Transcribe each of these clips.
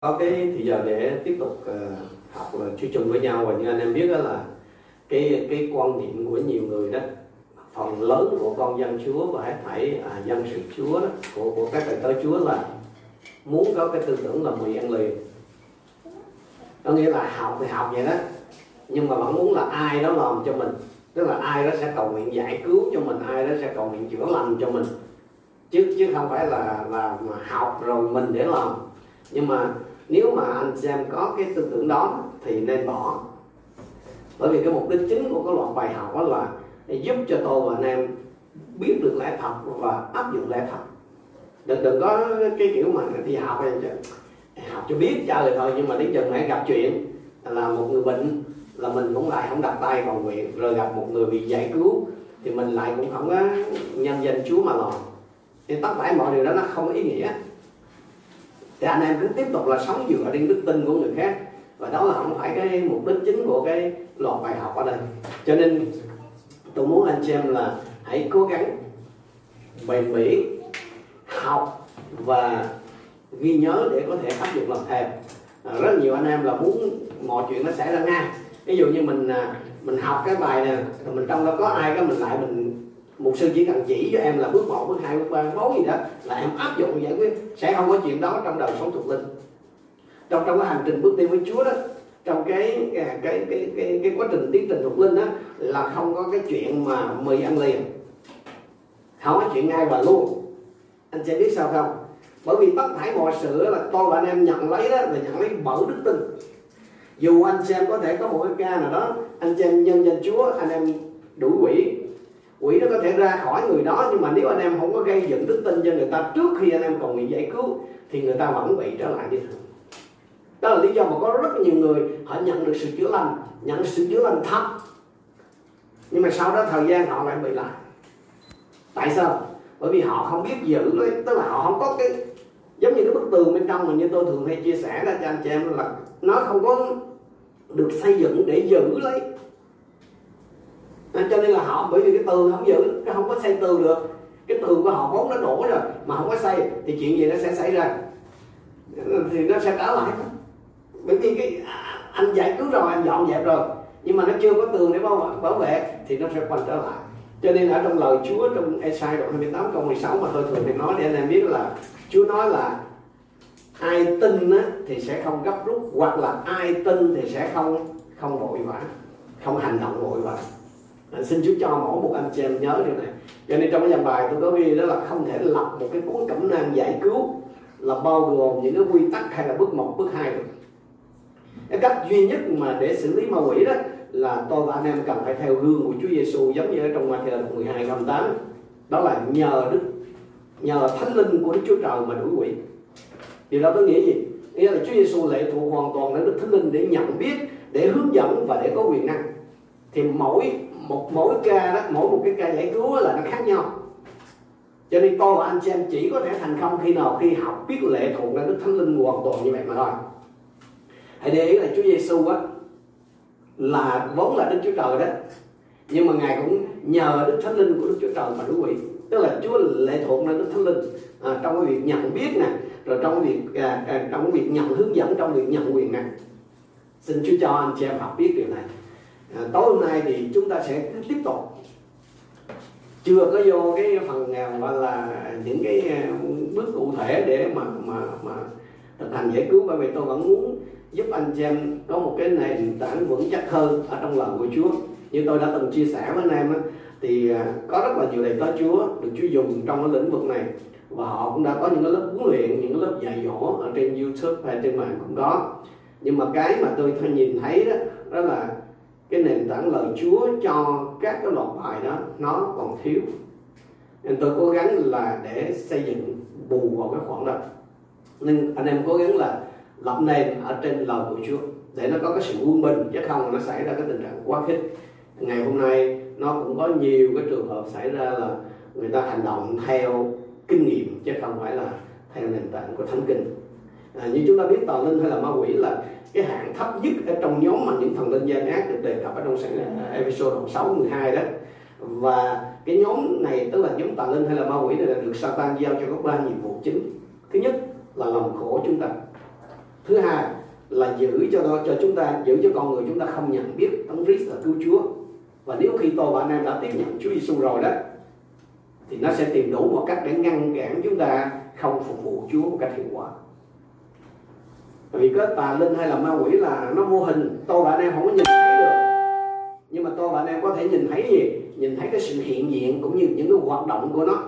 có cái thì giờ để tiếp tục uh, học là chú chung với nhau. Và như anh em biết đó là cái cái quan niệm của nhiều người đó phần lớn của con dân Chúa và hết thảy à, dân sự Chúa đó, của của các thầy tới Chúa là muốn có cái tư tưởng là mì ăn liền. Có nghĩa là học thì học vậy đó nhưng mà vẫn muốn là ai đó làm cho mình. Tức là ai đó sẽ cầu nguyện giải cứu cho mình ai đó sẽ cầu nguyện chữa lành cho mình. Chứ chứ không phải là là mà học rồi mình để làm. Nhưng mà nếu mà anh xem có cái tư tưởng đó thì nên bỏ. Bởi vì cái mục đích chính của cái loạt bài học đó là giúp cho tôi và anh em biết được lẽ thật và áp dụng lẽ thật. Đừng đừng có cái kiểu mà đi học học cho biết chơi thôi, nhưng mà đến chừng hãy gặp chuyện là một người bệnh là mình cũng lại không đặt tay vào nguyện, rồi gặp một người bị giải cứu thì mình lại cũng không có nhân danh Chúa mà lòng thì tất cả mọi điều đó nó không có ý nghĩa thì anh em cứ tiếp tục là sống dựa trên đức tin của người khác. Và đó là không phải cái mục đích chính của cái loạt bài học ở đây. Cho nên tôi muốn anh chị em là hãy cố gắng bền bỉ học và ghi nhớ để có thể áp dụng làm thêm à, rất nhiều anh em là muốn mọi chuyện nó xảy ra ngay. Ví dụ như mình à, mình học cái bài này mình trong đó có ai cái mình lại mình một sư chỉ cần chỉ cho em là bước một bước hai bước ba bước bốn gì đó là em áp dụng giải quyết. Sẽ không có chuyện đó trong đời sống thuộc linh. Trong trong cái hành trình bước đi với Chúa đó trong cái cái cái cái cái, cái quá trình tiến trình thuộc linh đó là không có cái chuyện mà mì ăn liền. Không có chuyện ngay và luôn. Anh sẽ biết sao không? Bởi vì tất thảy mọi sự là tôi và anh em nhận lấy đó là nhận lấy bởi đức tin. Dù anh xem có thể có một cái ca nào đó anh xem nhân danh Chúa anh em đuổi quỷ quỷ nó có thể ra khỏi người đó, nhưng mà nếu anh em không có gây dựng đức tin cho người ta trước khi anh em còn nguyện giải cứu, thì người ta vẫn bị trở lại như thường đó là lý do mà có rất nhiều người họ nhận được sự chữa lành, nhận sự chữa lành thật. Nhưng mà sau đó thời gian họ lại bị lại tại sao? Bởi vì họ không biết giữ lấy tức là họ không có cái, giống như cái bức tường bên trong mà như tôi thường hay chia sẻ ra cho anh chị em là nó không có được xây dựng để giữ lấy cho nên là họ bởi vì cái tường không giữ nó không có xây tường được. Cái tường của họ vốn nó đổ rồi mà không có xây thì chuyện gì nó sẽ xảy ra? Thì nó sẽ trở lại. Bởi vì cái à, anh giải cứu rồi anh dọn dẹp rồi nhưng mà nó chưa có tường để bảo, bảo vệ thì nó sẽ quay trở lại. Cho nên ở trong lời Chúa trong Esai đoạn 28 câu 16 mà tôi thường thì nói để anh em biết là Chúa nói là ai tin á, thì sẽ không gấp rút hoặc là ai tin thì sẽ không không vội vã không hành động vội vã à, xin Chúa cho mỗi một anh chị em nhớ điều này. Cho nên trong cái dòng bài tôi có ghi đó là không thể lập một cái cuốn cẩm nang giải cứu là bao gồm những cái quy tắc hay là bước một bước hai được cái cách duy nhất mà để xử lý ma quỷ đó là tôi và anh em cần phải theo gương của Chúa Giêsu giống như ở trong Matthew 12 câu 8 đó là nhờ đức nhờ thánh linh của Đức Chúa Trời mà đuổi quỷ. Điều đó có nghĩa gì? Nghĩa là Chúa Giêsu lệ thuộc hoàn toàn đến Đức Thánh Linh để nhận biết để hướng dẫn và để có quyền năng. Thì mỗi một mỗi ca đó mỗi một cái ca giải cứu là nó khác nhau. Cho nên tôi và anh chị em chỉ có thể thành công khi nào khi học biết lệ thuộc lên Đức Thánh Linh hoàn toàn như vậy mà thôi. Hãy để ý là Chúa Giêsu á là vốn là Đức Chúa Trời đó nhưng mà ngài cũng nhờ Đức Thánh Linh của Đức Chúa Trời mà đúng quỷ tức là Chúa lệ thuộc lên Đức Thánh Linh à, trong cái việc nhận biết nè rồi trong cái việc à, à, trong cái việc nhận hướng dẫn trong việc nhận quyền nè. Xin Chúa cho anh chị em học biết điều này à, tối hôm nay thì chúng ta sẽ tiếp tục. Chưa có vô cái phần nào gọi là những cái à, bước cụ thể để mà mà mà thực hành giải cứu. Bởi vì tôi vẫn muốn giúp anh chị em có một cái nền tảng vững chắc hơn ở trong lời của Chúa. Như tôi đã từng chia sẻ với anh em á, thì à, có rất là nhiều đầy tớ Chúa được Chúa dùng trong cái lĩnh vực này. Và họ cũng đã có những cái lớp huấn luyện những cái lớp dạy dỗ ở trên YouTube hay trên mạng cũng có. Nhưng mà cái mà tôi thấy nhìn thấy đó đó là cái nền tảng lời Chúa cho các cái loạt bài đó nó còn thiếu. Nên tôi cố gắng là để xây dựng bù vào cái khoảng đó. Nên anh em cố gắng là lập nền ở trên lời của Chúa để nó có cái sự quân bình chứ không nó xảy ra cái tình trạng quá khích. Ngày hôm nay nó cũng có nhiều cái trường hợp xảy ra là người ta hành động theo kinh nghiệm chứ không phải là theo nền tảng của thánh kinh. À, như chúng ta biết tà linh hay là ma quỷ là cái hạng thấp nhất ở trong nhóm mà những thần linh gian ác được đề cập ở trong sản episode 6 12 đó. Và cái nhóm này tức là nhóm tà linh hay là ma quỷ này là được Satan giao cho có ba nhiệm vụ chính. Thứ nhất là làm khổ chúng ta. Thứ hai là giữ cho cho chúng ta, giữ cho con người chúng ta không nhận biết đấng Christ là cứu Chúa. Và nếu khi tôi và anh em đã tiếp nhận Chúa Giêsu rồi đó, thì nó sẽ tìm đủ một cách để ngăn cản chúng ta không phục vụ Chúa một cách hiệu quả vì cái tà linh hay là ma quỷ là nó vô hình tôi và anh em không có nhìn thấy được. Nhưng mà tôi và anh em có thể nhìn thấy gì? Nhìn thấy cái sự hiện diện cũng như những cái hoạt động của nó.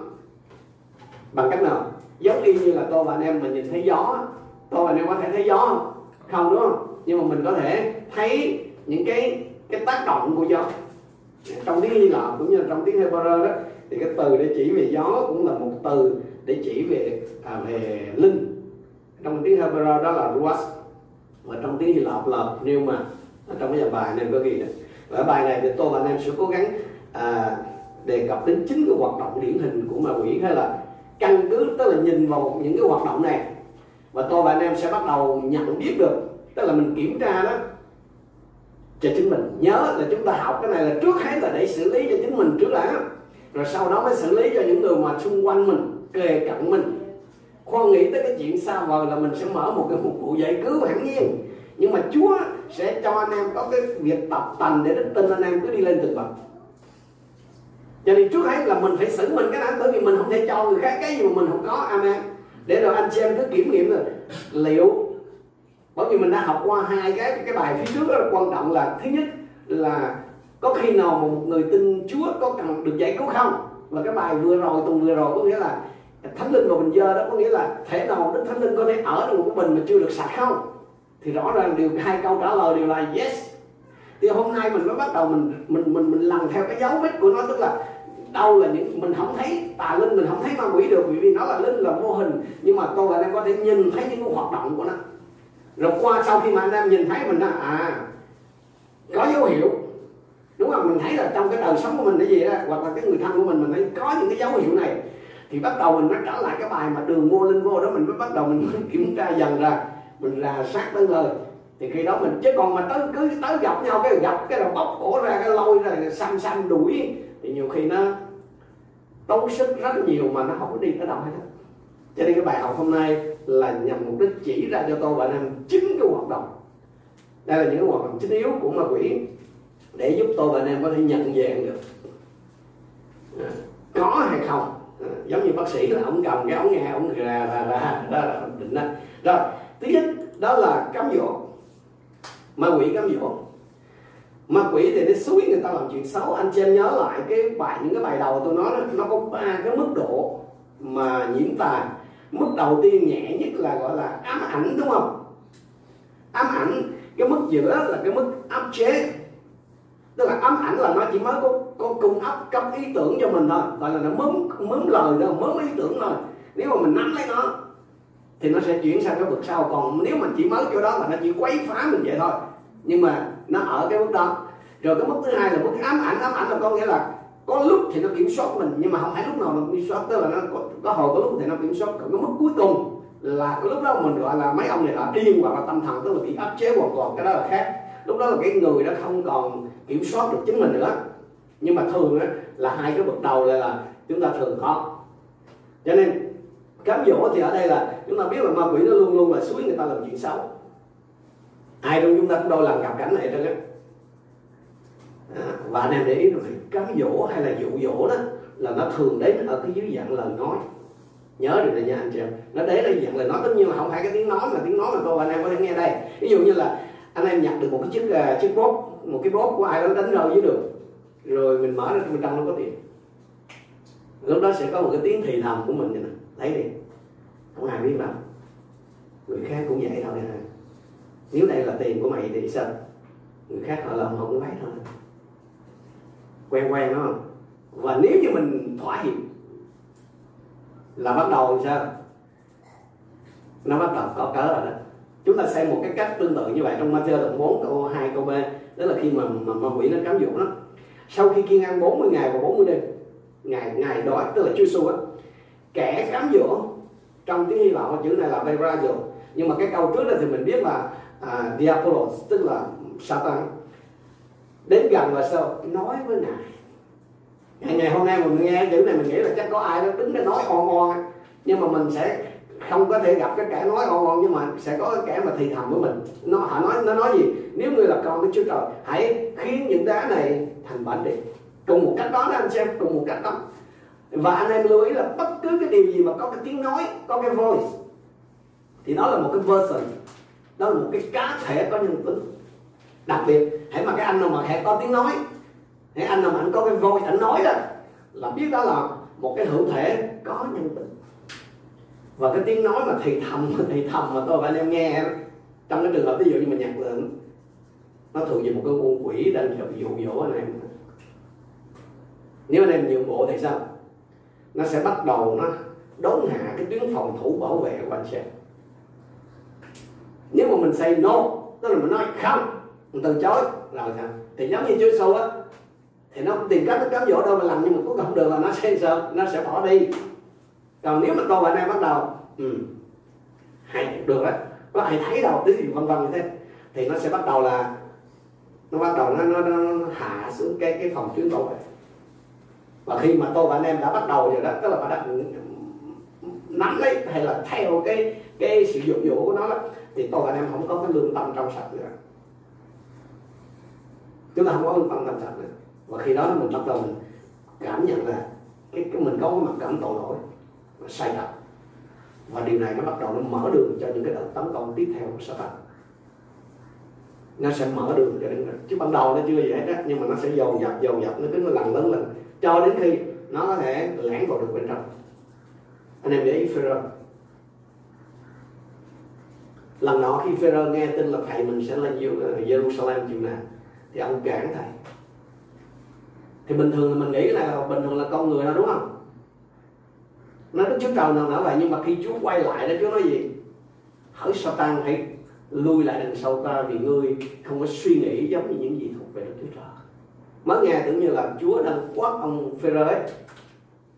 Bằng cách nào? Giống y như là tôi và anh em mà nhìn thấy gió. Tôi và anh em có thể thấy gió không? Không đúng không? Nhưng mà mình có thể thấy những cái cái tác động của gió. Trong tiếng Hy Lạp cũng như là trong tiếng Hebrew đó thì cái từ để chỉ về gió cũng là một từ để chỉ về à, về linh trong tiếng Hebrew đó là ruach. Và trong tiếng Hy Lạp là pneuma trong cái bài này có ghi đó và bài này thì tôi và anh em sẽ cố gắng à, đề cập đến chính cái hoạt động điển hình của ma quỷ. Hay là căn cứ tức là nhìn vào những cái hoạt động này. Và tôi và anh em sẽ bắt đầu nhận biết được tức là mình kiểm tra đó cho chính mình. Nhớ là chúng ta học cái này là trước hết là để xử lý cho chính mình trước đã. Rồi sau đó mới xử lý cho những người mà xung quanh mình kề cận mình khoan nghĩ tới cái chuyện xa vời là mình sẽ mở một cái phục vụ giải cứu hẳn nhiên. Nhưng mà Chúa sẽ cho anh em có cái việc tập tành để đức tin anh em cứ đi lên từng bậc cho nên trước hết là mình phải xử mình cái đó, bởi vì mình không thể cho người khác cái gì mà mình không có. Amen. Để rồi anh xem cứ kiểm nghiệm rồi. Liệu, bởi vì mình đã học qua hai cái cái bài phía trước rất là quan trọng là, thứ nhất là có khi nào mà một người tin Chúa có cần được giải cứu không? Và cái bài vừa rồi, tuần vừa rồi có nghĩa là thánh linh và bình dơ đó có nghĩa là thể nào đức thánh linh có thể ở trong một cái bình mà chưa được sạch không? Thì rõ ràng điều, hai câu trả lời đều là yes. Thì hôm nay mình mới bắt đầu mình mình mình mình lần theo cái dấu vết của nó, tức là đâu là những, mình không thấy tà linh, mình không thấy ma quỷ được vì nó là linh, là mô hình. Nhưng mà tôi và anh em có thể nhìn thấy những cái hoạt động của nó. Rồi qua sau khi mà anh em nhìn thấy mình nói à có dấu hiệu. Đúng không? Mình thấy là trong cái đời sống của mình cái gì đó, hoặc là cái người thân của mình mình thấy có những cái dấu hiệu này thì bắt đầu mình mới trở lại cái bài mà đường vô linh vô đó, mình mới bắt đầu mình kiểm tra dần ra. Mình là sát tới người thì khi đó mình, chứ còn mà tới, cứ tới gặp nhau, cái gặp cái là bóc cổ ra, cái lôi ra xăm xăm đuổi. Thì nhiều khi nó tốn sức rất nhiều mà nó không có đi tới đâu hết cho nên cái bài học hôm nay là nhằm mục đích chỉ ra cho tôi và anh em chính cái hoạt động. Đây là những hoạt động chính yếu của ma quỷ để giúp tôi và anh em có thể nhận dạng được. À, có hay không? Giống như bác sĩ là ông cầm cái ống nghe ông là là là đó là định đó rồi thứ nhất đó là cám dỗ. Ma quỷ cám dỗ. Ma quỷ thì nó suối người ta làm chuyện xấu. Anh chị em nhớ lại cái bài những cái bài đầu tôi nói đó, nó có ba cái mức độ mà nhiễm tà mức đầu tiên nhẹ nhất là gọi là ám ảnh đúng không? Ám ảnh cái mức giữa là cái mức áp chế tức là ám ảnh là nó chỉ mới có, có cung áp cấp ý tưởng cho mình thôi. Gọi là nó mớm mớm lời thôi mớm ý tưởng thôi. Nếu mà mình nắm lấy nó thì nó sẽ chuyển sang cái vực sau. Còn nếu mình chỉ mới chỗ đó là nó chỉ quấy phá mình vậy thôi. Nhưng mà nó ở cái mức đó. Rồi cái mức thứ hai là mức ám ảnh. Ám ảnh là có nghĩa là có lúc thì nó kiểm soát mình nhưng mà không phải lúc nào nó kiểm soát. Tức là nó có, có hồi có lúc thì nó kiểm soát. Còn cái mức cuối cùng là cái lúc đó mình gọi là mấy ông này là điên hoặc là tâm thần tức là bị áp chế hoàn toàn. Cái đó là khác lúc đó là cái người đó không còn kiểm soát được chính mình nữa. Nhưng mà thường á, là hai cái bậc đầu là, là chúng ta thường có. Cho nên cám dỗ thì ở đây là chúng ta biết là ma quỷ nó luôn luôn là suối người ta làm chuyện xấu. Ai trong chúng ta cũng đôi lần gặp cảnh này trơn á à, và anh em để ý rồi cám dỗ hay là dụ dỗ đó là nó thường đến ở cái dưới dạng lời nói. Nhớ được này nha anh chị em. Nó đến ở dạng lời nói. Tất nhiên là không phải cái tiếng nói mà tiếng nói mà tôi và anh em có thể nghe đây. Ví dụ như là anh em nhặt được một cái chiếc uh, chiếc bốt một cái bốt của ai đó đánh rơi dưới đường. Rồi mình mở ra mình đăng nó có tiền. Lúc đó sẽ có một cái tiếng thì thầm của mình vậy nè. Lấy đi. Không ai biết đâu người khác cũng vậy thôi ha nếu đây là tiền của mày thì sao? Người khác họ làm họ cũng lấy thôi. Quen quen đúng không? Và nếu như mình thỏa hiệp là bắt đầu sao? Nó bắt đầu có cớ rồi đó chúng ta xem một cái cách tương tự như vậy trong Matthew đoạn 4 câu 2 câu B đó là khi mà mà, mà quỷ nó cám dỗ nó sau khi kiên ăn 40 ngày và 40 đêm ngày ngày đói tức là Chúa á kẻ cám dỗ trong tiếng Hy Lạp chữ này là Berazio nhưng mà cái câu trước đó thì mình biết là à, Diabolos tức là Satan đến gần và sao nói với ngài. Ngày ngày hôm nay mình nghe chữ này mình nghĩ là chắc có ai đó đứng để nói on on nhưng mà mình sẽ không có thể gặp cái kẻ nói ngon ngon, nhưng mà sẽ có cái kẻ mà thì thầm với mình. Nó, họ nói, nó nói gì? Nếu ngươi là con đức Chúa Trời, hãy khiến những đá này thành bánh đi. Cùng một cách đó đó, anh xem cùng một cách đó. Và anh em lưu ý là bất cứ cái điều gì mà có cái tiếng nói, có cái voice, thì đó là một cái version đó là một cái cá thể có nhân tính. Đặc biệt, hãy mà cái anh nào mà hãy có tiếng nói, hãy anh nào mà anh có cái voice, anh nói đó, là biết đó là một cái hữu thể có nhân tính và cái tiếng nói mà thì thầm thì thầm mà tôi và anh em nghe, trong cái trường hợp ví dụ như mình nhạc lượng nó thuộc về một cái con quỷ đang dụ dỗ anh em. Nếu anh em nhượng bộ thì sao? Nó sẽ bắt đầu nó đốn hạ cái tuyến phòng thủ bảo vệ của anh chị nếu mà mình say no, tức là mình nói không, mình từ chối, rồi sao? Thì giống như Chúa Giêsu á, thì nó tìm cách nó cám dỗ đâu mà làm, nhưng mà cuối cùng không được là nó sẽ sợ nó sẽ bỏ đi còn nếu mà tôi và anh em bắt đầu ừ, hay được đấy có ai thấy đâu tí gì vân vân như thế thì nó sẽ bắt đầu là nó bắt đầu nó, nó, nó hạ xuống cái cái phòng tuyến tội, và khi mà tôi và anh em đã bắt đầu rồi đó tức là bạn đã nắm lấy hay là theo cái cái sự dụ dỗ của nó đó, thì tôi và anh em không có cái lương tâm trong sạch nữa. Chúng ta không có lương tâm trong sạch nữa. Và khi đó mình bắt đầu mình cảm nhận là cái, cái mình có cái mặt cảm tội lỗi và sai lầm. Và điều này nó bắt đầu nó mở đường cho những cái đợt tấn công tiếp theo của Satan nó sẽ mở đường cho đến chứ ban đầu nó chưa vậy hết nhưng mà nó sẽ dồn dập dồn dập, nó cứ nó lần lớn lần cho đến khi nó có thể lẻn vào được bên trong. Anh em để ý Phêrô. Lần nọ khi Phêrô nghe tin là thầy mình sẽ lên ờ, Jerusalem chịu nào, thì ông cản thầy. Thì bình thường là mình nghĩ là bình thường là con người đó, đúng không? Nó đức chúa trời nào nói vậy, nhưng mà khi chúa quay lại đó, chúa nói gì? Hỡi Satan, hãy lui lại đằng sau ta vì ngươi không có suy nghĩ giống như những gì thuộc về đức chúa trời. Mới nghe tưởng như là chúa đang quát ông phê ấy.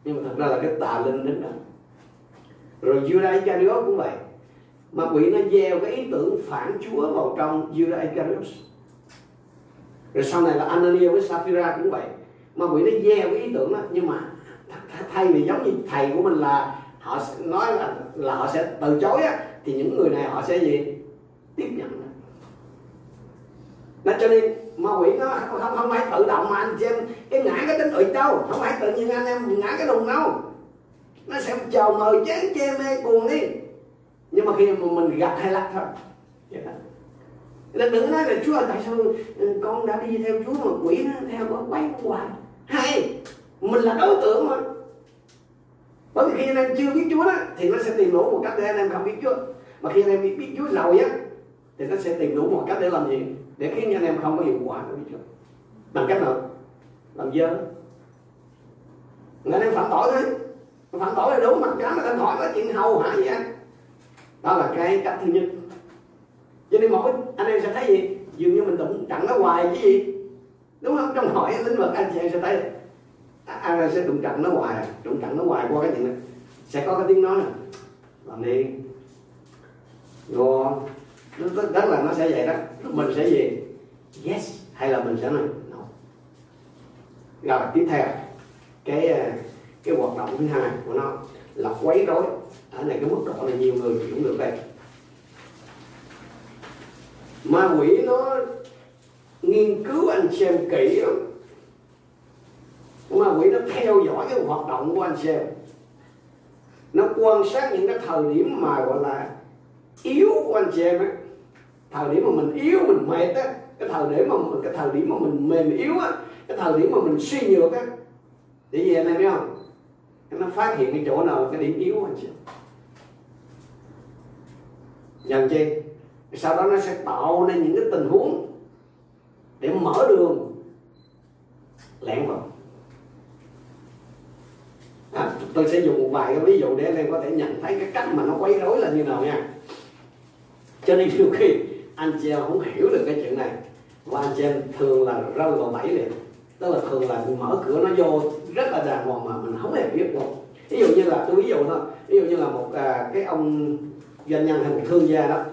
Nhưng mà thật ra là cái tà linh đến đó. Rồi Judas Iscariot cũng vậy. Mà quỷ nó gieo cái ý tưởng phản chúa vào trong Judas Iscariot rồi sau này là Ananias với Sapphira cũng vậy. Mà quỷ nó gieo cái ý tưởng đó, nhưng mà thay vì giống như thầy của mình là họ nói là, là họ sẽ từ chối á thì những người này họ sẽ gì? Tiếp nhận. Nó cho nên ma quỷ nó không không, không phải tự động mà anh xem cái ngã cái tính ủy đâu không phải tự nhiên anh em ngã cái đùng đâu. Nó sẽ chào mời chán che mê cuồng đi. Nhưng mà khi mà mình gặp hay lắc thôi. Dạ. Nên đừng nói là Chúa tại sao ừ, con đã đi theo Chúa mà quỷ nó theo nó quay hoài? Hay mình là đối tượng mà bởi vì khi anh em chưa biết Chúa đó, thì nó sẽ tìm đủ một cách để anh em không biết Chúa. Mà khi anh em biết Chúa rồi á, thì nó sẽ tìm đủ một cách để làm gì? Để khiến anh em không có hiệu quả của Chúa. Bằng cách nào? Làm dơ. Anh em phạm tội thôi. Phạm tội là đúng mặt cảm là anh hỏi có chuyện hầu hả gì anh? Đó là cái cách thứ nhất. Cho nên mỗi anh em sẽ thấy gì? Dường như mình đụng chặn nó hoài cái gì. Đúng không? Trong hỏi lĩnh vực anh chị em sẽ thấy anh ra sẽ đụng chặn nó hoài, đụng chặn nó hoài qua cái chuyện này. Sẽ có cái tiếng nói này làm đi. Nó rất là nó sẽ vậy đó. Mình sẽ gì yes. Hay là mình sẽ nói, no. Rồi, tiếp theo. Cái à, cái hoạt động thứ hai của nó là quấy rối ở này cái mức độ là nhiều người cũng được đây. Ma quỷ nó nghiên cứu anh xem kỹ lắm ma quỷ nó theo dõi cái hoạt động của anh xem. Nó quan sát những cái thời điểm mà gọi là yếu của anh chị em á. Thời điểm mà mình yếu, mình mệt á. Cái thời điểm mà cái thời điểm mà mình mềm yếu á. Cái thời điểm mà mình suy nhược á. Để gì anh em biết không? Nó phát hiện cái chỗ nào cái điểm yếu của anh chị nhận chi? Sau đó nó sẽ tạo nên những cái tình huống để mở đường lẻn vào à, tôi sẽ dùng một vài cái ví dụ để anh em có thể nhận thấy cái cách mà nó quấy rối là như nào nha. Cho nên nhiều khi anh chị em không hiểu được cái chuyện này. Và anh chị em thường là rơi vào bẫy liền. Tức là thường là mở cửa nó vô rất là đàng hoàng mà mình không hề biết luôn. ví dụ như là tôi ví dụ thôi. Ví dụ như là một à, cái ông doanh nhân hay một thương gia đó.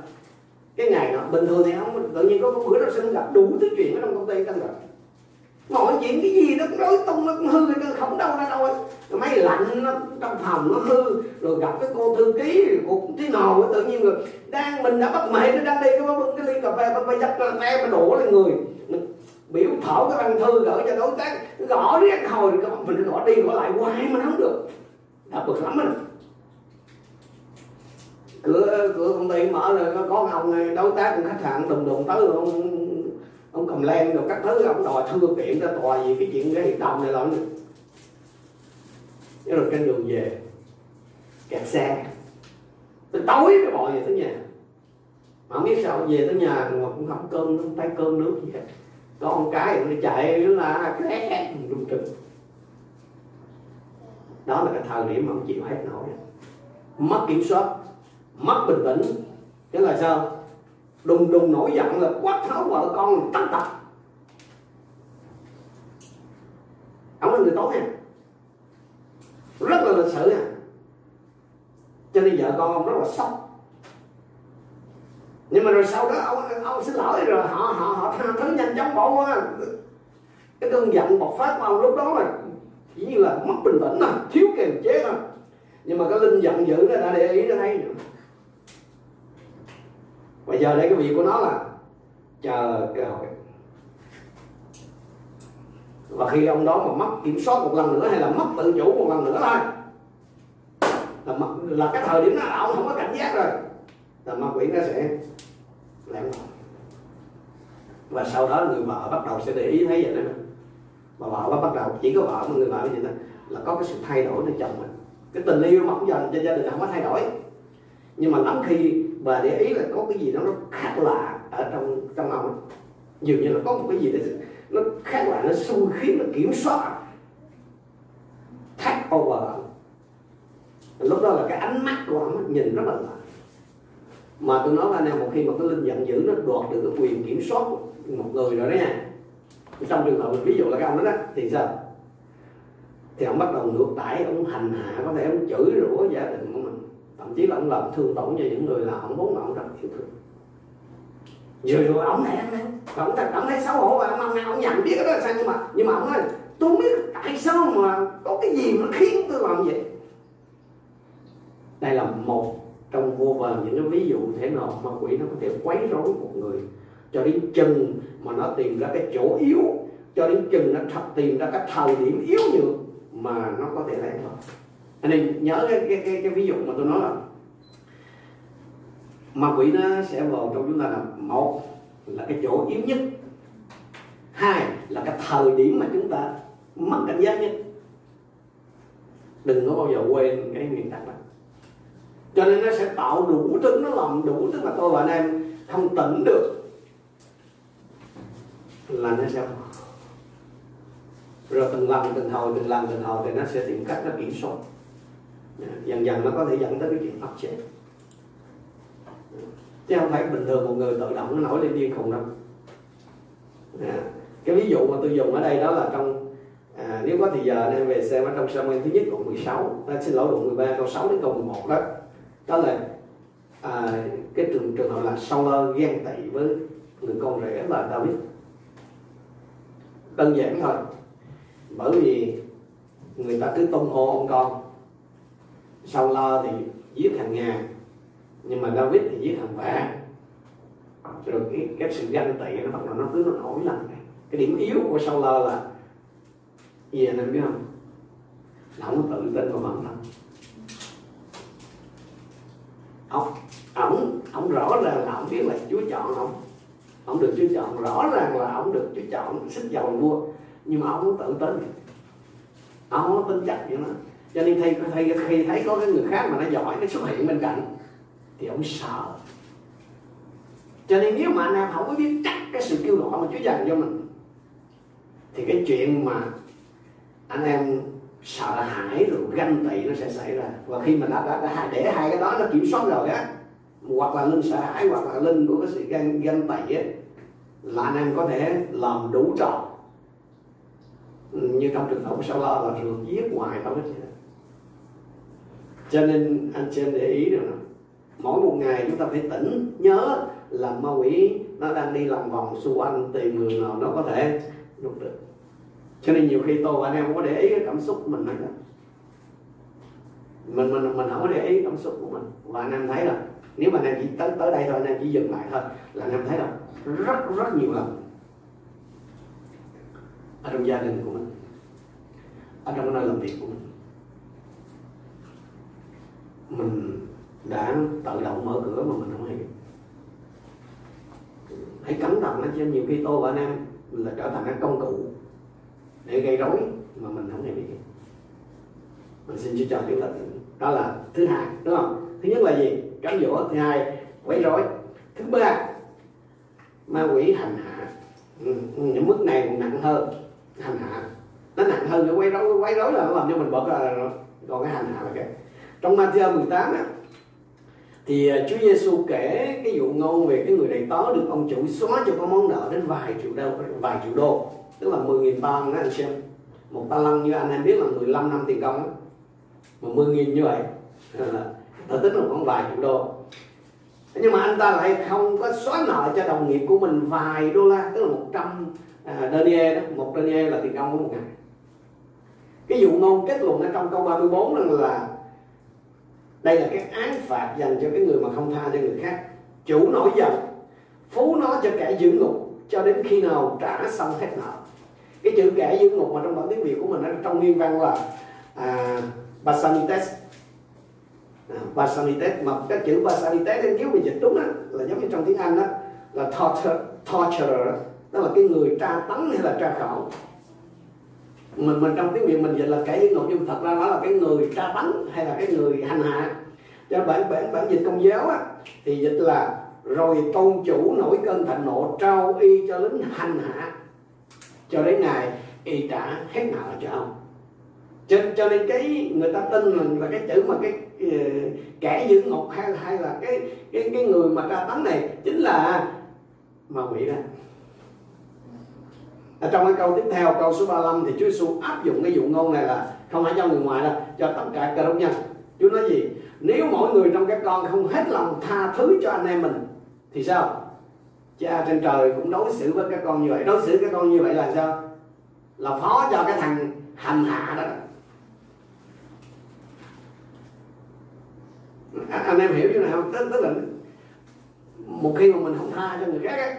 Cái ngày đó bình thường thì không tự nhiên có một bữa nó sẽ gặp đủ thứ chuyện ở trong công ty căng rồi mọi chuyện cái gì nó cũng rối tung, nó cũng hư, nó không đâu ra đâu. Máy lạnh, nó trong phòng nó hư. Rồi gặp cái cô thư ký, cuộc thế nào tự nhiên rồi. Đang mình đã bắt mệt, nó đang đi cái bưng cái ly cà phê bưng dắt nó te mà đổ lên người. Mình biểu thảo cái văn thư gửi cho đối tác. Gõ riết hồi mình gõ đi gõ lại, hoài mà không được. Đã bực lắm rồi cửa cửa công ty mở rồi, có con ông này, đối tác con khách hàng đùng đùng tới, ông ông cầm len rồi các thứ ông đòi thưa kiện ra tòa gì cái chuyện cái hiệp đồng này lắm cái rồi trên đường về, kẹt xe. Tới tối cái bò về tới nhà. Mà không biết sao về tới nhà mà cũng không cơm không tay cơm nước gì hết. Có con cái nó chạy, nó là cái rung trừng. Đó là cái thời điểm mà ông chịu hết nổi. Mất kiểm soát, mất bình tĩnh. Tức là sao? Đùng đùng, nổi giận là quát tháo vợ con, tắt tập. Ông là người tốt nha rất là lịch sự nha cho nên vợ con ông rất là sốc. Nhưng mà rồi sau đó ông ông xin lỗi rồi, họ họ họ tha thứ nhanh chóng bỏ qua. Cái cơn giận bộc phát của ông lúc đó là chỉ như là mất bình tĩnh mà thiếu kiềm chế thôi. Nhưng mà cái linh giận dữ nó đã để ý nó thấy. nữa và giờ đây cái việc của nó là chờ cơ hội. Và khi ông đó mà mất kiểm soát một lần nữa hay là mất tự chủ một lần nữa thôi là, mất là cái thời điểm đó là ông không có cảnh giác rồi là ma quỷ nó sẽ lẻn vào. Và sau đó người vợ bắt đầu sẽ để ý thấy vậy đó. Và vợ bắt đầu chỉ có vợ mà người vợ vậy đó là có cái sự thay đổi từ mình. Cái tình yêu mà ông dành cho gia đình không có thay đổi. Nhưng mà lắm khi và để ý là có cái gì đó nó khác lạ ở trong trong ông. Ấy. dường như là có một cái gì đó nó khác lạ nó xui khiến nó kiểm soát. Thắt over lúc đó là cái ánh mắt của ông nhìn rất là lạ. Mà tôi nói là anh em một khi mà cái linh giận dữ nó đoạt được cái quyền kiểm soát một người rồi đó nha. Trong trường hợp ví dụ là cái ông đó, đó thì sao? Thì ông bắt đầu ngược đãi ông hành hạ có thể ông chửi rủa gia đình thậm chí là ông làm thương tổn cho những người là ông vốn là ông rất yêu thương. Rồi rồi ông này ông này ông ta cảm thấy xấu hổ và ông này ông nhận biết đó là sao nhưng mà nhưng mà ông nói tôi không biết tại sao mà có cái gì mà khiến tôi làm vậy? Đây là một trong vô vàn những cái ví dụ thế nào mà quỷ nó có thể quấy rối một người. Cho đến chừng mà nó tìm ra cái chỗ yếu cho đến chừng nó thật tìm ra cái thời điểm yếu nhược mà nó có thể lẻn vào anh em nhớ cái, cái, cái, cái ví dụ mà tôi nói là ma quỷ nó sẽ vào trong chúng ta là một là cái chỗ yếu nhất hai là cái thời điểm mà chúng ta mất cảnh giác nhất. Đừng có bao giờ quên cái nguyên tắc đó. Cho nên nó sẽ tạo đủ thứ nó làm đủ tức là tôi và anh em không tỉnh được là nó sẽ rồi từng lần từng hồi từng lần từng hồi thì nó sẽ tìm cách nó kiểm soát dần dần nó có thể dẫn tới cái chuyện áp chế. Chứ không phải bình thường một người tự động nó nổi lên điên khùng đâu. À, cái ví dụ mà tôi dùng ở đây đó là trong à, nếu có thì giờ em về xem ở trong Samuel thứ nhất đoạn 16 à, xin lỗi đoạn 13 câu 6 đến câu 11 đó. Đó là à, cái trường trường hợp là sau lơ ghen tị với người con rể là David. Đơn giản thôi bởi vì người ta cứ tung hô ông con. Saul thì giết hàng ngàn nhưng mà David thì giết hàng vạn. Rồi cái, cái sự ganh tị nó bắt đầu nó cứ nó nổi lên cái điểm yếu của Saul là gì anh em biết không? Là ông tự tin vào bản thân. Ông ổng ổng rõ ràng là ông biết là Chúa chọn ông ông được Chúa chọn rõ ràng là ông được Chúa chọn xích dầu vua. Nhưng mà ông không tự tin. Ông không tin chắc vậy đó cho nên khi, khi, khi thấy có cái người khác mà nó giỏi nó xuất hiện bên cạnh thì ông sợ. Cho nên nếu mà anh em không có biết chắc cái sự kêu gọi mà Chúa dành cho mình thì cái chuyện mà anh em sợ hãi rồi ganh tị nó sẽ xảy ra. Và khi mà đã, đã, đã để hai cái đó nó kiểm soát rồi á hoặc là linh sợ hãi hoặc là linh của cái sự ganh ganh tị á là anh em có thể làm đủ trò. Như trong trường hợp sao lo là rượt giết hoài không hết cho nên anh chị em để ý rằng mỗi một ngày chúng ta phải tỉnh, nhớ là ma quỷ nó đang đi lòng vòng xung quanh tìm người nào nó có thể nhục được. Cho nên nhiều khi tôi và anh em không có để ý cái cảm xúc của mình nữa. Mình mình mình không có để ý cảm xúc của mình. Và anh em thấy là nếu mà anh em chỉ tới tới đây thôi, anh em chỉ dừng lại thôi, là anh em thấy là rất rất nhiều lần ở trong gia đình của mình, ở trong nơi làm việc của mình mình đã tự động mở cửa mà mình không hiểu. Hãy cẩn thận nó chứ, nhiều khi tôi và anh em là trở thành cái công cụ để gây rối mà mình không hề biết mình xin Chúa cho chúng ta đó là thứ hai, đúng không? Thứ nhất là gì? Cám dỗ. Thứ hai, quấy rối. Thứ ba, ma quỷ hành hạ. Ừ, ừ, những mức này còn nặng hơn. Hành hạ. Nó nặng hơn cái quấy rối quấy rối là nó làm cho mình bật là còn cái hành hạ là cái trong Matthew 18 á, thì à, Chúa Giêsu kể cái vụ ngôn về cái người đầy tớ được ông chủ xóa cho có món nợ đến vài triệu đô vài triệu đô tức là 10.000 pound đó anh xem một ta lăng như anh em biết là 15 năm tiền công đó. mà 10.000 như vậy là ta tính là khoảng vài triệu đô nhưng mà anh ta lại không có xóa nợ cho đồng nghiệp của mình vài đô la tức là 100 à, denier đó một denier là tiền công của một ngày cái vụ ngôn kết luận ở trong câu 34 rằng là đây là cái án phạt dành cho cái người mà không tha cho người khác. Chủ nổi giận phú nó cho kẻ giữ ngục cho đến khi nào trả xong hết nợ. Cái chữ kẻ giữ ngục mà trong bản tiếng việt của mình ở trong nguyên văn là à, basanites. À, basanites mà cái chữ basanites nên nếu mình dịch đúng á là giống như trong tiếng anh đó là torture, torturer đó là cái người tra tấn hay là tra khảo mình mình trong tiếng việt mình dịch là kẻ giữ ngục nhưng thật ra nó là cái người tra tấn hay là cái người hành hạ. Cho bản bản bản dịch công giáo á, thì dịch là rồi tôn chủ nổi cơn thịnh nộ trao y cho lính hành hạ. Cho đến ngày y trả hết nợ cho ông. Cho, cho nên cái người ta tin là, là cái chữ mà cái uh, kẻ giữ ngục hay hay là cái cái cái người mà tra tấn này chính là mà quỷ đó ở trong cái câu tiếp theo câu số 35 thì Chúa Giêsu áp dụng cái dụ ngôn này là không phải cho người ngoài đâu cho tất cả cơ đốc nhân. Chúa nói gì? Nếu mỗi người trong các con không hết lòng tha thứ cho anh em mình thì sao? Cha trên trời cũng đối xử với các con như vậy. Đối xử các con như vậy là sao? Là phó cho cái thằng hành hạ đó. Anh em hiểu như nào không? Tức, tức là một khi mà mình không tha cho người khác ấy,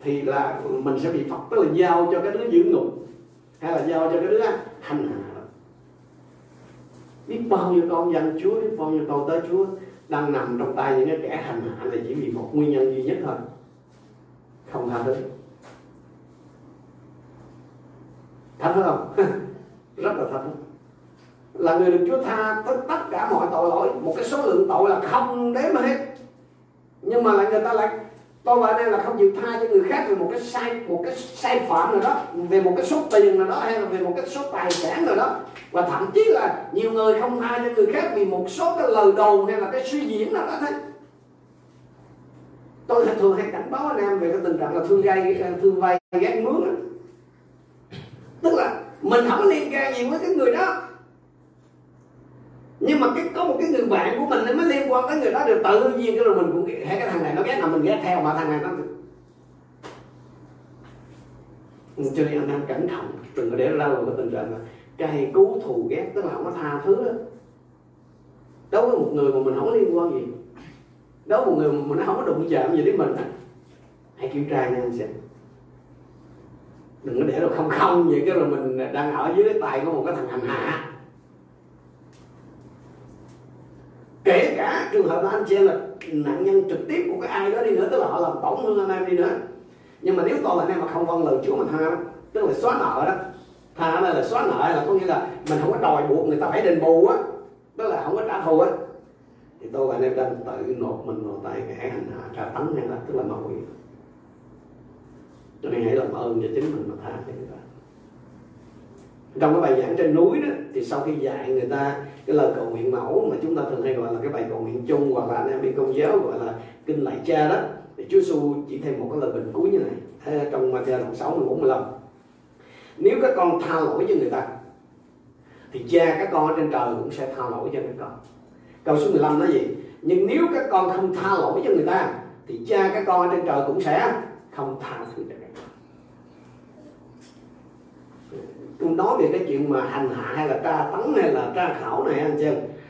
thì là mình sẽ bị phật, tức là giao cho cái đứa giữ ngục, hay là giao cho cái đứa hành hạ. Biết bao nhiêu con dân chúa, biết bao nhiêu con tới chúa đang nằm trong tay những cái kẻ hành hạ là chỉ vì một nguyên nhân duy nhất thôi. Không tha thứ. Thật không? Rất là thật. Là người được Chúa tha tất tất cả mọi tội lỗi, một cái số lượng tội là không đếm hết. Nhưng mà lại người ta lại tôi và đây là không chịu tha cho người khác về một cái sai, một cái sai phạm nào đó, về một cái số tiền nào đó hay là về một cái số tài sản nào đó? Và thậm chí là nhiều người không tha cho người khác vì một số cái lời đồn hay là cái suy diễn nào đó thôi. Tôi thường hay cảnh báo anh em về cái tình trạng là thương gây thương vay gán mướn đó. tức là mình không liên can gì với cái người đó nhưng mà cái, có một cái người bạn của mình mới liên quan tới người đó được tự nhiên cái rồi mình cũng hay cái thằng này nó ghét nào mình ghét theo, mà thằng này nó cho nên anh em cẩn thận, đừng có để lâu vào cái tình trạng là cay cứu thù ghét, tức là không có tha thứ đó. Đối với một người mà mình không có liên quan gì, đối với một người mà mình không có đụng chạm gì đến mình hãy kiểm tra nha anh xem đừng có để rồi không không vậy cái rồi mình đang ở dưới cái tay của một cái thằng hành hạ. Kể cả trường hợp là anh chị là nạn nhân trực tiếp của cái ai đó đi nữa, tức là họ làm tổn thương anh em đi nữa. Nhưng mà nếu tôi là anh em mà không vâng lời Chúa mình tha, tức là xóa nợ đó. Tha đây là xóa nợ là có nghĩa là mình không có đòi buộc người ta phải đền bù á, tức là không có trả thù á. Thì tôi và anh em đang tự nộp mình vào tay kẻ hành hạ, tra tấn hay là tức là ma quỷ. Cho nên hãy làm ơn cho chính mình mà tha cho người ta trong cái bài giảng trên núi đó, thì sau khi dạy người ta cái lời cầu nguyện mẫu mà chúng ta thường hay gọi là cái bài cầu nguyện chung hoặc là anh em bên công giáo gọi là kinh lạy cha đó, thì Chúa Giêsu chỉ thêm một cái lời bình cuối như này. Trong Matthew đoạn 6 14 15 nếu các con tha lỗi cho người ta, thì cha các con ở trên trời cũng sẽ tha lỗi cho các con. Câu số 15 nói gì? Nhưng nếu các con không tha lỗi cho người ta, thì cha các con ở trên trời cũng sẽ không tha thứ cho các tôi nói về cái chuyện mà hành hạ hay là tra tấn hay là tra khảo này anh chị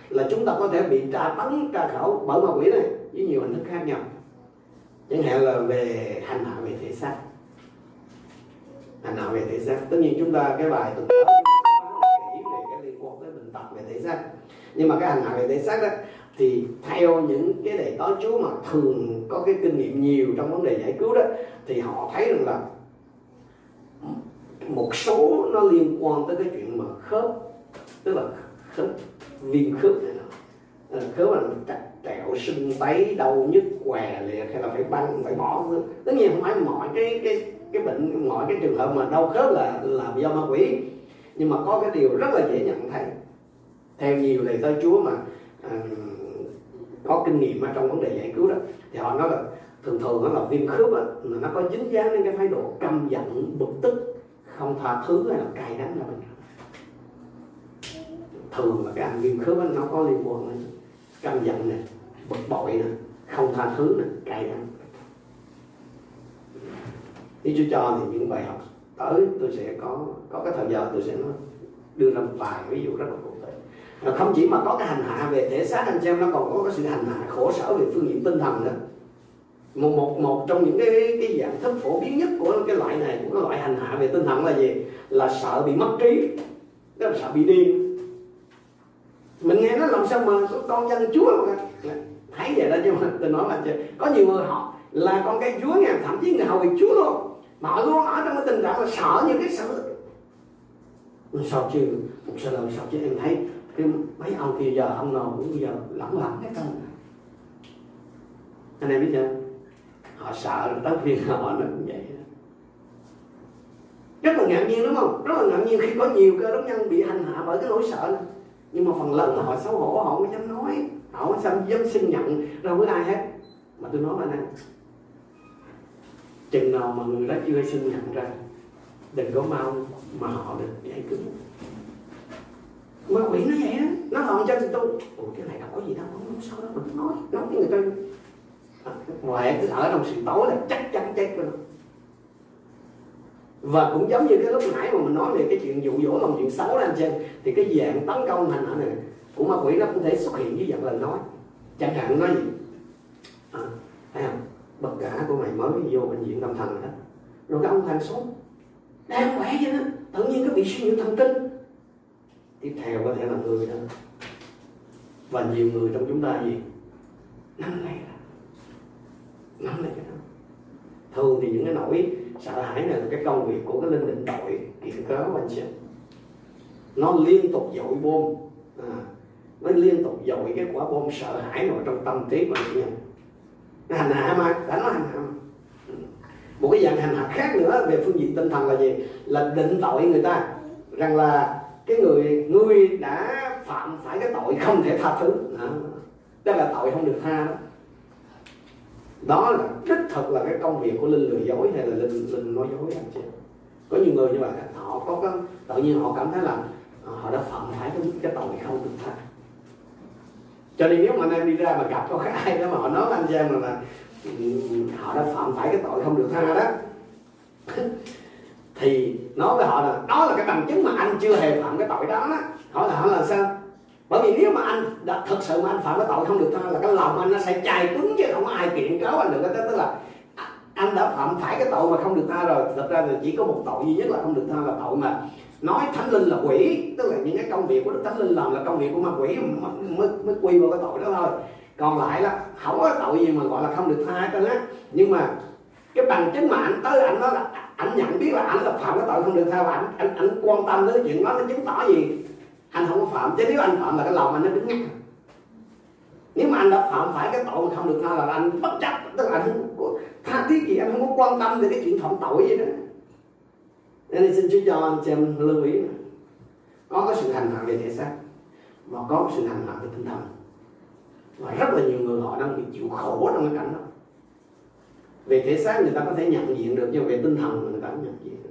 là chúng ta có thể bị tra tấn, tra khảo bởi ma quỷ này với nhiều hình thức khác nhau. Chẳng hạn là về hành hạ về thể xác. Hành hạ về thể xác. Tất nhiên chúng ta cái bài tuần nói kỹ về cái liên quan tới bệnh tật về thể xác. Nhưng mà cái hành hạ về thể xác đó thì theo những cái đề đó chú mà thường có cái kinh nghiệm nhiều trong vấn đề giải cứu đó, thì họ thấy rằng là một số nó liên quan tới cái chuyện mà khớp tức là khớp viêm khớp này nọ. Ờ, khớp là chặt trẹo sưng tấy đau nhức què liệt hay là phải băng phải bỏ. Tất nhiên không phải mọi cái cái cái bệnh mọi cái trường hợp mà đau khớp là là do ma quỷ. Nhưng mà có cái điều rất là dễ nhận thấy. Theo nhiều thầy tới chúa mà à, có kinh nghiệm ở trong vấn đề giải cứu đó thì họ nói là thường thường nó là viêm khớp á, mà nó có dính dáng đến cái thái độ căm giận bực tức không tha thứ hay là cay đắng là bên thường. Là cái anh viêm khớp nó có liên quan đến căm giận này bực bội này không tha thứ này cay đắng. Nếu Chúa cho thì những bài học tới, tôi sẽ có có cái thời giờ tôi sẽ nói, đưa ra một vài ví dụ rất là cụ thể. Không chỉ mà có cái hành hạ về thể xác anh xem nó còn có cái sự hành hạ khổ sở về phương diện tinh thần nữa một một một trong những cái cái dạng thức phổ biến nhất của cái loại này, của cái loại hành hạ về tinh thần là gì? Là sợ bị mất trí đó là sợ bị điên. Mình nghe nó làm sao mà con dân chúa mà thấy vậy đó chứ mà tôi nói là có nhiều người họ là con cái chúa nha, thậm chí người hầu việc chúa luôn. Mà họ luôn ở trong cái tình trạng là sợ những cái sự sao chứ một sao lần sao chứ em thấy? Cái mấy ông kia giờ ông nào cũng giờ lẳng lặng hết trơn anh em biết chưa? Họ sợ rồi tất nhiên họ nó cũng vậy rất là ngạc nhiên đúng không? Rất là ngạc nhiên khi có nhiều cơ đốc nhân bị hành hạ bởi cái nỗi sợ này. nhưng mà phần lớn là họ xấu hổ họ không dám nói họ không dám, dám xin nhận ra với ai hết. Mà tôi nói là anh, chừng nào mà người đó chưa xin nhận ra đừng có mau mà họ được giải cứu. Ma quỷ nó vậy đó nó còn cho tôi. Ủa cái này đâu có gì đâu không sao đâu nó nói nói với người ta ngoại cứ ở trong sự tối là chắc chắn chết rồi và cũng giống như cái lúc nãy mà mình nói về cái chuyện dụ dỗ lòng chuyện xấu đó anh chị thì cái dạng tấn công hành hạ này của ma quỷ nó cũng thể xuất hiện như dạng lời nói. Chẳng hạn nói gì? À, thấy không? Bất cả của mày mới vô bệnh viện tâm thần đó. Rồi cái ông thằng số đang khỏe vậy đó tự nhiên có bị suy nhược thần kinh. Tiếp theo có thể là người đó. Và nhiều người trong chúng ta gì? Năm nay nắm lấy cái đó. Thường thì những cái nỗi sợ hãi này là cái công việc của cái linh định đội kiện cớ anh chị nó liên tục dội bom. À, nó liên tục dội cái quả bom sợ hãi vào trong tâm trí của anh chị nó hành hạ mà đã nói hành hạ mà. Ừ. một cái dạng hành hạ khác nữa về phương diện tinh thần là gì? Là định tội người ta. Rằng là cái người ngươi đã phạm phải cái tội không thể tha thứ. Đó, đó là tội không được tha đó đó là đích thực là cái công việc của linh lừa dối hay là linh linh nói dối anh chị? Có nhiều người như vậy họ có cái tự nhiên họ cảm thấy là à, họ đã phạm phải cái, cái tội không được tha. Cho nên nếu mà anh em đi ra mà gặp có cái ai đó mà họ nói với anh chị em là, là họ đã phạm phải cái tội không được tha đó. Thì nói với họ là đó là cái bằng chứng mà anh chưa hề phạm cái tội đó đó. Hỏi là họ là sao? Bởi vì nếu mà anh đã thật sự mà anh phạm cái tội không được tha là cái lòng anh nó sẽ chai cứng chứ không có ai kiện cáo anh được. Tức là anh đã phạm phải cái tội mà không được tha rồi. Thật ra là chỉ có một tội duy nhất là không được tha là tội mà nói thánh linh là quỷ. Tức là những cái công việc của đức thánh linh làm là công việc của ma quỷ mới mới quy vào cái tội đó thôi. Còn lại là không có tội gì mà gọi là không được tha cho á. Nhưng mà cái bằng chứng mà anh tới anh nói là anh nhận biết là anh là phạm cái tội không được tha và anh, anh anh quan tâm tới chuyện đó nó chứng tỏ gì? Anh không có phạm. Chứ nếu anh phạm là cái lòng anh nó đứng ngắt nếu mà anh đã phạm phải cái tội mà không được tha là anh bất chấp. Tức là anh không có tha thiết gì, anh không có quan tâm đến cái chuyện phạm tội gì đó. Nên xin Chúa cho anh xem lưu ý. Có cái sự hành hạ về thể xác và có cái sự hành hạ về tinh thần. Và rất là nhiều người họ đang bị chịu khổ trong cái cảnh đó. Về thể xác người ta có thể nhận diện được, nhưng về tinh thần người ta không nhận diện được.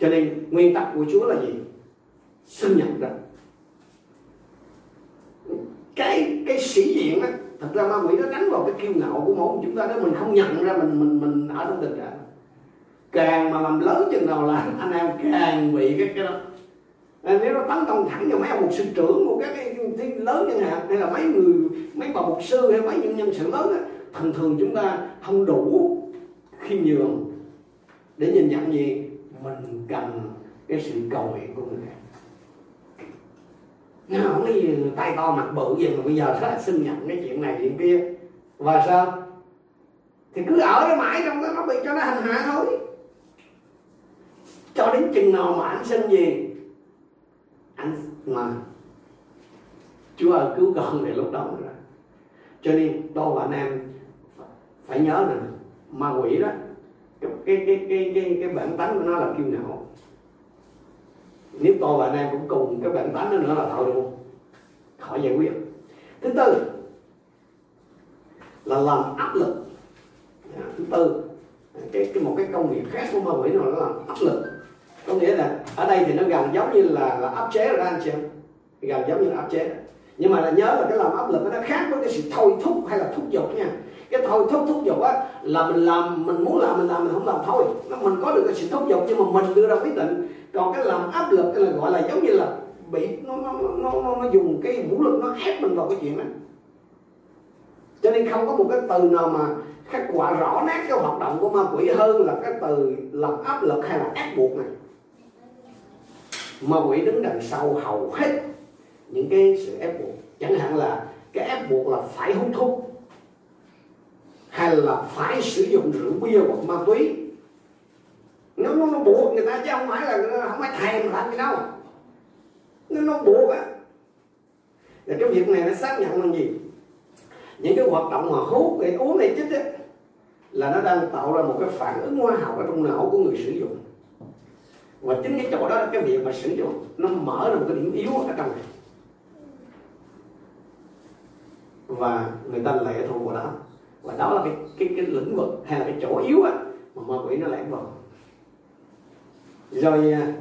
Cho nên nguyên tắc của Chúa là gì? Xưng nhận ra. Cái cái sĩ diện á thật ra ma quỷ nó đánh vào cái kiêu ngạo của mỗi chúng ta đó mình không nhận ra mình mình mình ở trong tình trạng. Càng mà làm lớn chừng nào là anh em càng bị cái cái đó. À, nếu nó tấn công thẳng vào mấy ông mục sư trưởng của các cái cái lớn chẳng hạn hay là mấy người mấy bà mục sư hay mấy những nhân sự lớn á thường thường chúng ta không đủ khiêm nhường để nhìn nhận gì? Mình cần cái sự cầu nguyện của người khác nó không có gì tay to mặt bự gì mà bây giờ nó xin nhận cái chuyện này chuyện kia. Và sao? Thì cứ ở đó mãi trong đó nó bị cho nó hành hạ thôi. Cho đến chừng nào mà anh xin gì anh mà Chúa ơi cứu con thì lúc đó rồi cho nên tôi và anh em phải nhớ rằng ma quỷ đó cái cái cái cái cái, cái bản tánh của nó là kiêu ngạo nếu tôi và anh em cũng cùng cái bệnh tánh đó nữa là thôi luôn. Khỏi giải quyết. Thứ tư là làm áp lực. Dạ, thứ tư cái, cái một cái công việc khác của ma quỷ nó là làm áp lực. Có nghĩa là ở đây thì nó gần giống như là là áp chế rồi đó anh chị em. Gần giống như là áp chế. Nhưng mà là nhớ là cái làm áp lực nó khác với cái sự thôi thúc hay là thúc giục nha. Cái thôi thúc thúc giục á là mình làm mình muốn làm mình làm mình không làm thôi. Nó mình có được cái sự thúc giục nhưng mà mình đưa ra quyết định còn cái làm áp lực cái là gọi là giống như là bị nó nó nó nó, nó dùng cái vũ lực nó ép mình vào cái chuyện đó. Cho nên không có một cái từ nào mà khắc họa rõ nét cái hoạt động của ma quỷ hơn là cái từ làm áp lực hay là ép buộc này. Ma quỷ đứng đằng sau hầu hết những cái sự ép buộc. Chẳng hạn là cái ép buộc là phải hút thuốc hay là phải sử dụng rượu bia hoặc ma túy nó, nó, nó buộc người ta chứ không phải là không phải thèm làm gì đâu. Nó, nó buộc á. Là cái việc này nó xác nhận là gì? Những cái hoạt động mà hút để uống này chích á là nó đang tạo ra một cái phản ứng hóa học ở trong não của người sử dụng. Và chính cái chỗ đó là cái việc mà sử dụng. Nó mở ra một cái điểm yếu ở trong này. Và người ta lệ thuộc vào đó. Và đó là cái cái cái lĩnh vực hay là cái chỗ yếu á mà ma quỷ nó lẻn vào rồi à,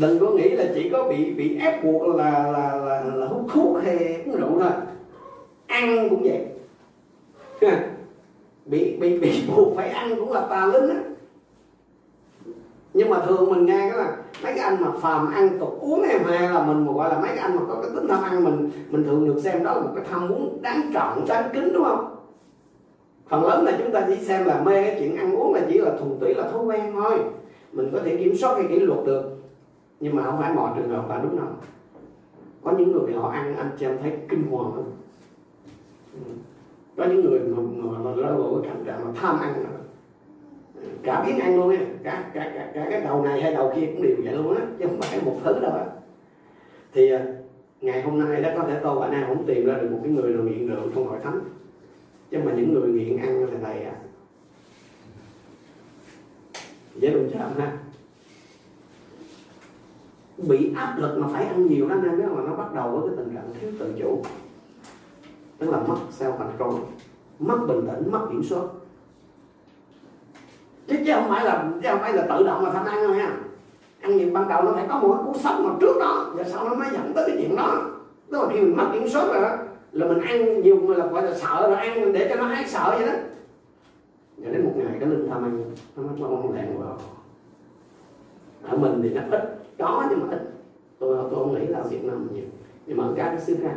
đừng có nghĩ là chỉ có bị bị ép buộc là là là, là hút thuốc hay uống rượu thôi. Ăn cũng vậy. Bị bị bị buộc phải ăn cũng là tà linh á. Nhưng mà thường mình nghe cái là mấy cái anh mà phàm ăn tục uống em hay là mình gọi là mấy cái anh mà có cái tính tham ăn mình mình thường được xem đó là một cái tham muốn đáng trọng đáng kính đúng không? Phần lớn là chúng ta chỉ xem là mê cái chuyện ăn uống là chỉ là thuần túy là thói quen thôi. Mình có thể kiểm soát hay kỷ luật được. Nhưng mà không phải mọi trường hợp là đúng đâu. Có những người họ ăn anh chị em thấy kinh hoàng lắm. Có những người mà, mà, mà rơi vào cái cảnh trạng mà tham ăn rồi. Cả biến ăn luôn á. Cả, cả, cả, cả cái đầu này hay đầu kia cũng đều vậy luôn á. Chứ không phải một thứ đâu á. Thì à, ngày hôm nay đó có thể tôi và anh em không tìm ra được một cái người nào nghiện rượu trong hội thánh chứ mà những người nghiện ăn thì thầy à. Dễ đụng chạm ha. Bị áp lực mà phải ăn nhiều đó nên biết là nó bắt đầu với cái tình trạng thiếu tự chủ. Tức là mất self control mất bình tĩnh, mất kiểm soát. Chứ chứ không phải là chứ không phải là tự động mà tham ăn thôi nha ăn nhiều ban đầu nó phải có một cái cú sốc mà trước đó và sau nó mới dẫn tới cái chuyện đó. Tức là khi mình mất kiểm soát rồi đó là mình ăn nhiều mà là gọi là sợ rồi ăn để cho nó hết sợ vậy đó. Rồi đến một ngày cái linh tham ăn nó nó không lẹn vào ở mình thì nó ít có nhưng mà ít. Tôi tôi không nghĩ là ở Việt Nam nhiều. Nhưng mà ở các cái xứ khác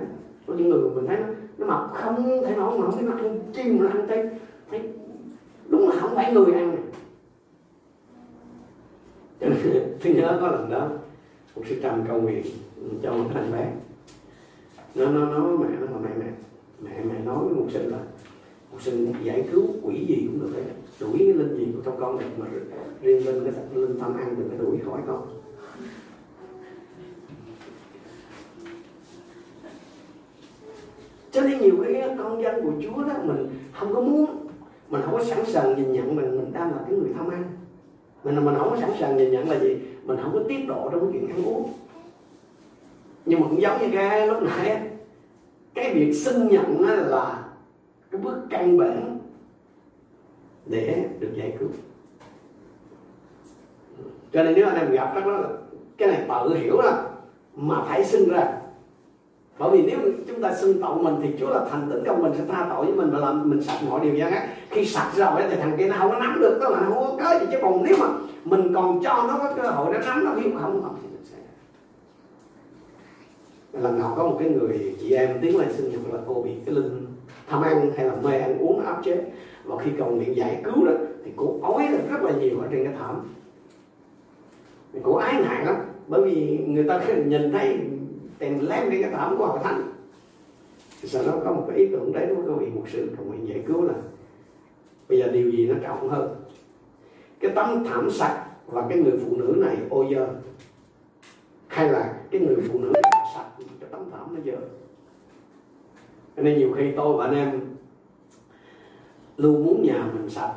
có những người mình thấy nó, nó mập không thể nói mà không biết nó ăn chim mà ăn thấy thấy đúng là không phải người ăn. Này cho nên tôi nhớ có lần đó một sư trầm cầu nguyện cho một thằng bé nó nó nói mẹ nó mẹ mẹ mẹ mẹ nói với một sinh là một sinh giải cứu quỷ gì cũng được đấy đuổi cái linh gì của trong con này mà riêng linh cái linh tâm ăn đừng có đuổi khỏi con. Cho nên nhiều cái con dân của Chúa đó mình không có muốn, mình không có sẵn sàng nhìn nhận mình mình đang là cái người tham ăn. Mình mình không có sẵn sàng nhìn nhận là gì? Mình không có tiết độ trong cái chuyện ăn uống. Nhưng mà cũng giống như cái lúc nãy cái việc xin nhận là cái bước căn bản để được giải cứu. Cho nên nếu anh em gặp đó, cái này tự hiểu là mà phải sinh ra. Bởi vì nếu chúng ta xưng tội mình thì Chúa là thành tĩnh công mình, sẽ tha tội với mình và làm mình sạch mọi điều gian ác. Khi sạch rồi thì thằng kia nó không có nắm được đó là nó không có cớ gì. Chứ còn nếu mà mình còn cho nó có cơ hội nó nắm, nó hiểu không không lần nào có một cái người chị em tiến lên sinh nhật là cô bị cái linh tham ăn hay là mê ăn uống áp chế. Và khi cầu nguyện giải cứu đó, thì cô ói rất là nhiều ở trên cái thảm. Thì cô ái ngại lắm, bởi vì người ta nhìn thấy tìm lem trên cái thảm của hội thánh. Thì sau đó có một cái ý tưởng đấy với các vị một sự cầu nguyện giải cứu là bây giờ điều gì nó trọng hơn? Cái tấm thảm sạch và cái người phụ nữ này ô dơ, hay là cái người phụ nữ tấm nó giờ. Cho nên nhiều khi tôi và anh em luôn muốn nhà mình sạch.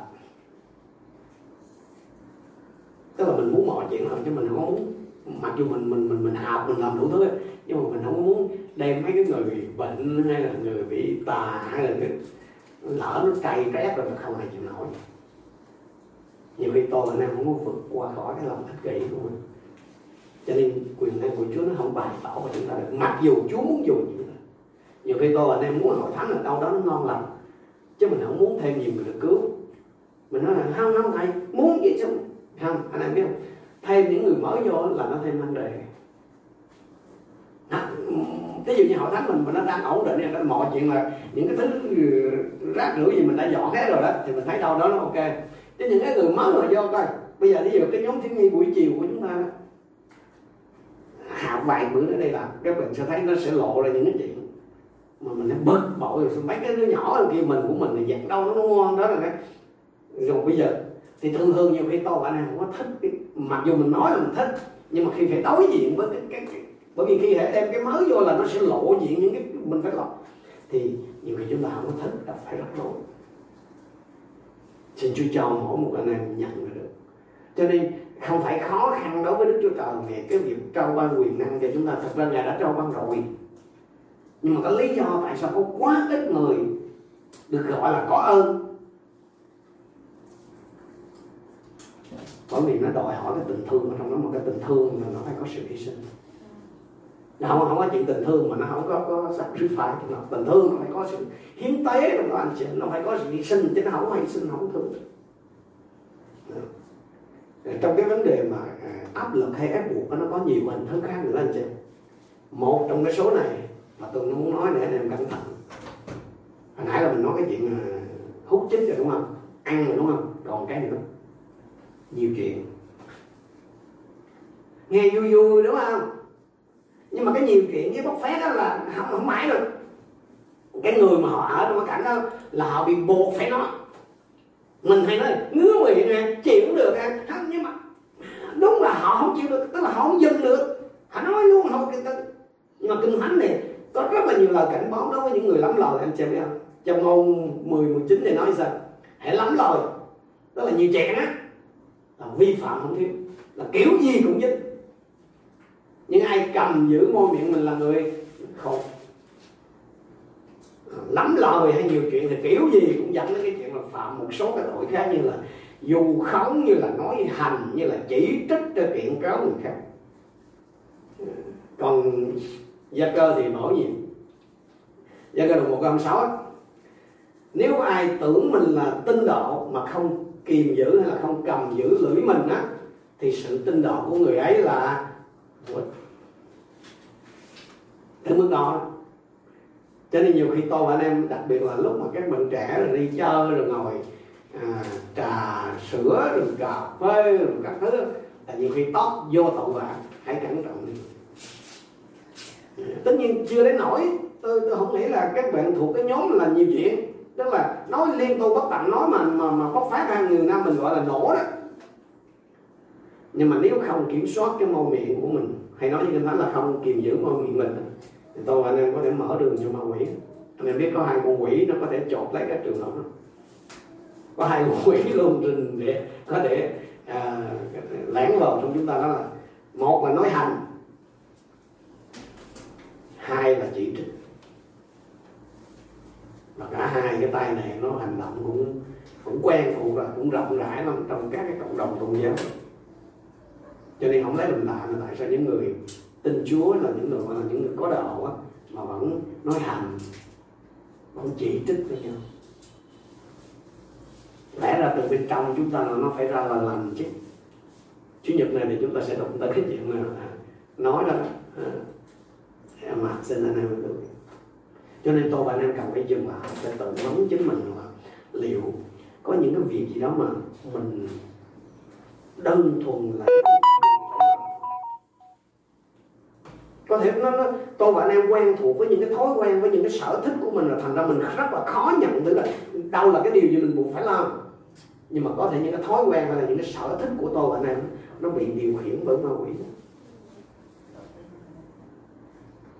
Tức là mình muốn mọi chuyện hơn, chứ mình không muốn. Mặc dù mình mình mình mình học, mình làm đủ thứ nhưng mà mình không muốn đem mấy cái người bệnh hay là người bị tà hay là cái lỡ nó cay rét rồi không ai chịu nổi. Nhiều khi tôi anh em không muốn vượt qua khỏi cái lòng ích kỷ của mình cho nên quyền năng của Chúa nó không bày tỏ vào chúng ta được. Mặc dù Chúa muốn dùng chúng ta nhiều khi tôi anh em muốn hội thánh ở đâu đó nó ngon lành. Chứ mình không muốn thêm nhiều người được cứu. Mình nói là, không không, thầy, muốn gì chứ? Không, anh em biết không? Thêm những người mới vô là nó thêm vấn đề. Ví dụ như hội thánh mình mà nó đang ổn định thì mọi chuyện là những cái thứ ừ, rác rưởi gì mình đã dọn hết rồi đó, thì mình thấy đâu đó nó ok. Chứ những cái người mới mà vô coi, bây giờ ví dụ cái nhóm thiếu nhi buổi chiều của chúng ta đó hạ vài bữa nữa đây là các bạn sẽ thấy nó sẽ lộ ra những cái chuyện mà mình đã bực bội. Rồi mấy cái đứa nhỏ kia mình của mình thì dặn đâu nó ngon đó là cái. Rồi bây giờ thì thường thường nhiều khi tôi bạn nào có thích cái, mặc dù mình nói là mình thích nhưng mà khi phải đối diện với cái, cái, cái. Bởi vì khi hệ đem cái mới vô là nó sẽ lộ diện những cái mình phải lọc. Thì nhiều khi chúng ta không có thích là phải rất đối xin Chúa cho mỗi một anh em nhận được. Cho nên không phải khó khăn đối với Đức Chúa Trời về cái việc trao ban quyền năng cho chúng ta. Thật ra Ngài đã trao ban rồi. Nhưng mà có lý do tại sao có quá ít người được gọi là có ơn? Bởi vì nó đòi hỏi cái tình thương ở trong đó một cái tình thương là nó phải có sự hy sinh. Nó không không có chuyện tình thương mà nó không có có sacrifice nó tình thương nó phải có sự hiến tế trong đó anh chị nó phải có sự hy sinh chứ nó không có hy sinh không thương trong cái vấn đề mà à, áp lực hay ép buộc nó có nhiều hình thức khác nữa anh chị một trong cái số này mà tôi muốn nói để anh em cẩn thận. Hồi nãy là mình nói cái chuyện à, hút chích rồi đúng không? Ăn rồi đúng không? Còn cái nữa. Nhiều chuyện. Nghe vui vui đúng không? Nhưng mà cái nhiều chuyện với bốc phét đó là không không mãi được cái người mà họ ở trong cái cảnh đó là họ bị buộc phải nói mình hay nói ngứa miệng nè chịu cũng được nè. Không nhưng mà đúng là họ không chịu được tức là họ không dừng được. Họ nói luôn họ nhưng mà kinh thánh này có rất là nhiều lời cảnh báo đối với những người lắm lời anh chị biết không? Trong ngôn 10, 19 này nói sao hãy lắm lời. Đó là nhiều chuyện á. Là vi phạm không thiếu. Là kiểu gì cũng dính. Nhưng ai cầm giữ môi miệng mình là người khổ lắm lời hay nhiều chuyện thì kiểu gì cũng dẫn đến cái chuyện là phạm một số cái tội khác như là dù khống, như là nói hành, như là chỉ trích cho chuyện cáo người khác. Còn gia cơ thì nổi gì? Gia cơ là một câu sáu nếu ai tưởng mình là tinh độ mà không kiềm giữ hay là không cầm giữ lưỡi mình á, thì sự tinh độ của người ấy là tới mức đó cho nên nhiều khi tôi và anh em đặc biệt là lúc mà các bạn trẻ rồi đi chơi rồi ngồi à, trà sữa rồi cà phê rồi các thứ là nhiều khi tóc vô tội vạ hãy cẩn trọng đi. Tất nhiên chưa đến nổi tôi, tôi không nghĩ là các bạn thuộc cái nhóm là nhiều chuyện. Tức là nói liên tục bất tận nói mà mà mà bóc phát ra người nam mình gọi là nổ đó. Nhưng mà nếu không kiểm soát cái môi miệng của mình hay nói như thế nói là không kiềm giữ môi miệng mình thì tôi anh em có thể mở đường cho ma quỷ. Anh em biết có hai con quỷ nó có thể chột lấy các trường hợp đó. Có hai con quỷ luôn trình để có thể à, lẻn vào trong chúng ta đó là một là nói hành hai là chỉ trích. Và cả hai cái tay này nó hành động cũng cũng quen thuộc và cũng rộng rãi lắm trong các cái cộng đồng tôn giáo. Cho nên không lấy làm lạ là tại sao những người tin Chúa là những người là những người có đạo á mà vẫn nói hành vẫn chỉ trích với nhau. Lẽ ra từ bên trong chúng ta là nó phải ra là lành chứ. Chủ nhật này thì chúng ta sẽ đụng tới cái chuyện mà à, nói đó. À, mà xin anh em được. Cho nên tôi và anh em cần phải dừng lại để tự vấn chính mình là liệu có những cái việc gì đó mà mình đơn thuần là có thể nó, nó tôi và anh em quen thuộc với những cái thói quen với những cái sở thích của mình là thành ra mình rất là khó nhận được là đâu là cái điều gì mình buộc phải làm. Nhưng mà có thể những cái thói quen hay là những cái sở thích của tôi và anh em nó bị điều khiển bởi ma quỷ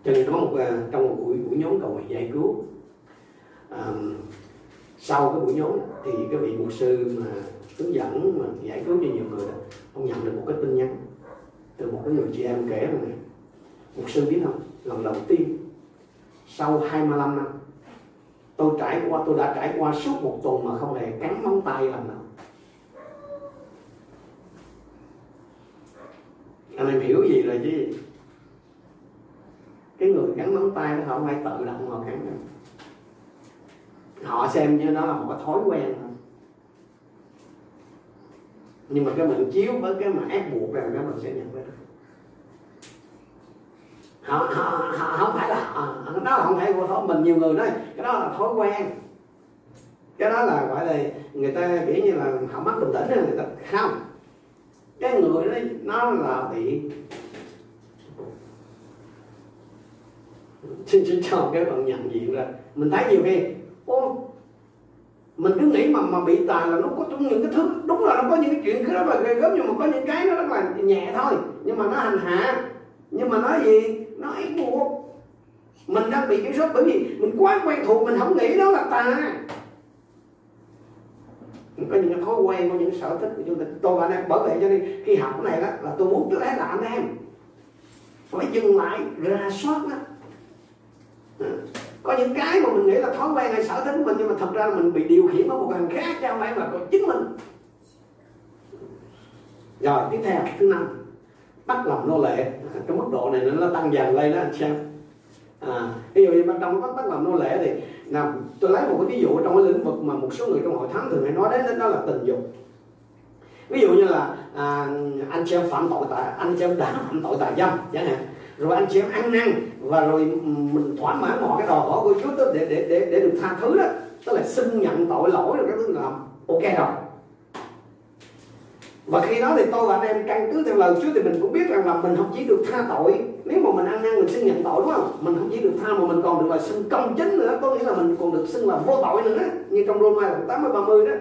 cho nên có một à, trong một buổi buổi nhóm cầu nguyện giải cứu à, sau cái buổi nhóm thì cái vị mục sư mà hướng dẫn mà giải cứu cho nhiều người đó ông nhận được một cái tin nhắn từ một cái người chị em kể rằng một mục sư biết không lần đầu tiên sau 25 năm. Tôi trải qua, tôi đã trải qua suốt một tuần mà không hề cắn móng tay lần nào. Anh em hiểu gì rồi chứ cái người cắn móng tay nó không phải tự động mà cắn đâu. Họ xem như nó là một cái thói quen thôi. Nhưng mà cái mình chiếu với cái mà ép buộc rằng cái mình sẽ nhận ra họ, họ, họ không phải là ờ, ờ, họ, đó là không phải của thói mình nhiều người nói cái đó là thói quen. Cái đó là gọi là người ta kiểu như là họ mắc bình tĩnh người ta không. Cái người đó nó là bị xin xin cho cái phần nhận diện ra. Mình thấy nhiều khi ô mình cứ nghĩ mà mà bị tà là nó có trong những cái thứ đúng là nó có những cái chuyện rất là ghê gớm nhưng mà có những cái nó rất là nhẹ thôi. Nhưng mà nó hành hạ. Nhưng mà nói gì? Nó ép buộc. Mình đang bị kiểm soát bởi vì mình quá quen thuộc, mình không nghĩ đó là tà có những thói quen, có những sở thích của chúng ta tôi và anh em bởi vậy cho nên khi học cái này đó là tôi muốn trước hết là anh em. Phải dừng lại, ra soát đó ừ. có những cái mà mình nghĩ là thói quen hay sở thích của mình, nhưng mà thật ra là mình bị điều khiển bởi một thằng khác chứ không phải là chính mình. Rồi, tiếp theo, thứ năm bắt làm nô lệ. À, cái mức độ này nó tăng dần lên đó anh xem à, ví dụ như ban trong bắt bắt làm nô lệ thì nào tôi lấy một cái ví dụ trong cái lĩnh vực mà một số người trong hội thánh thường hay nói đến đó là tình dục. Ví dụ như là à, anh chị em phạm tội tại anh chị em đã phạm tội tại dâm chẳng hạn. Rồi anh chị em ăn năn và rồi mình thỏa mãn mọi cái đòi hỏi của Chúa để để để để được tha thứ đó. Tức là xin nhận tội lỗi rồi cái thứ làm. Ok rồi và khi đó thì tôi và anh em căn cứ theo lời Chúa thì mình cũng biết rằng là mình không chỉ được tha tội. Nếu mà mình ăn năn mình xin nhận tội, đúng không? Mình không chỉ được tha mà mình còn được là xưng công chính nữa. Có nghĩa là mình còn được xưng là vô tội nữa như trong Roma đoạn 80 30 đó.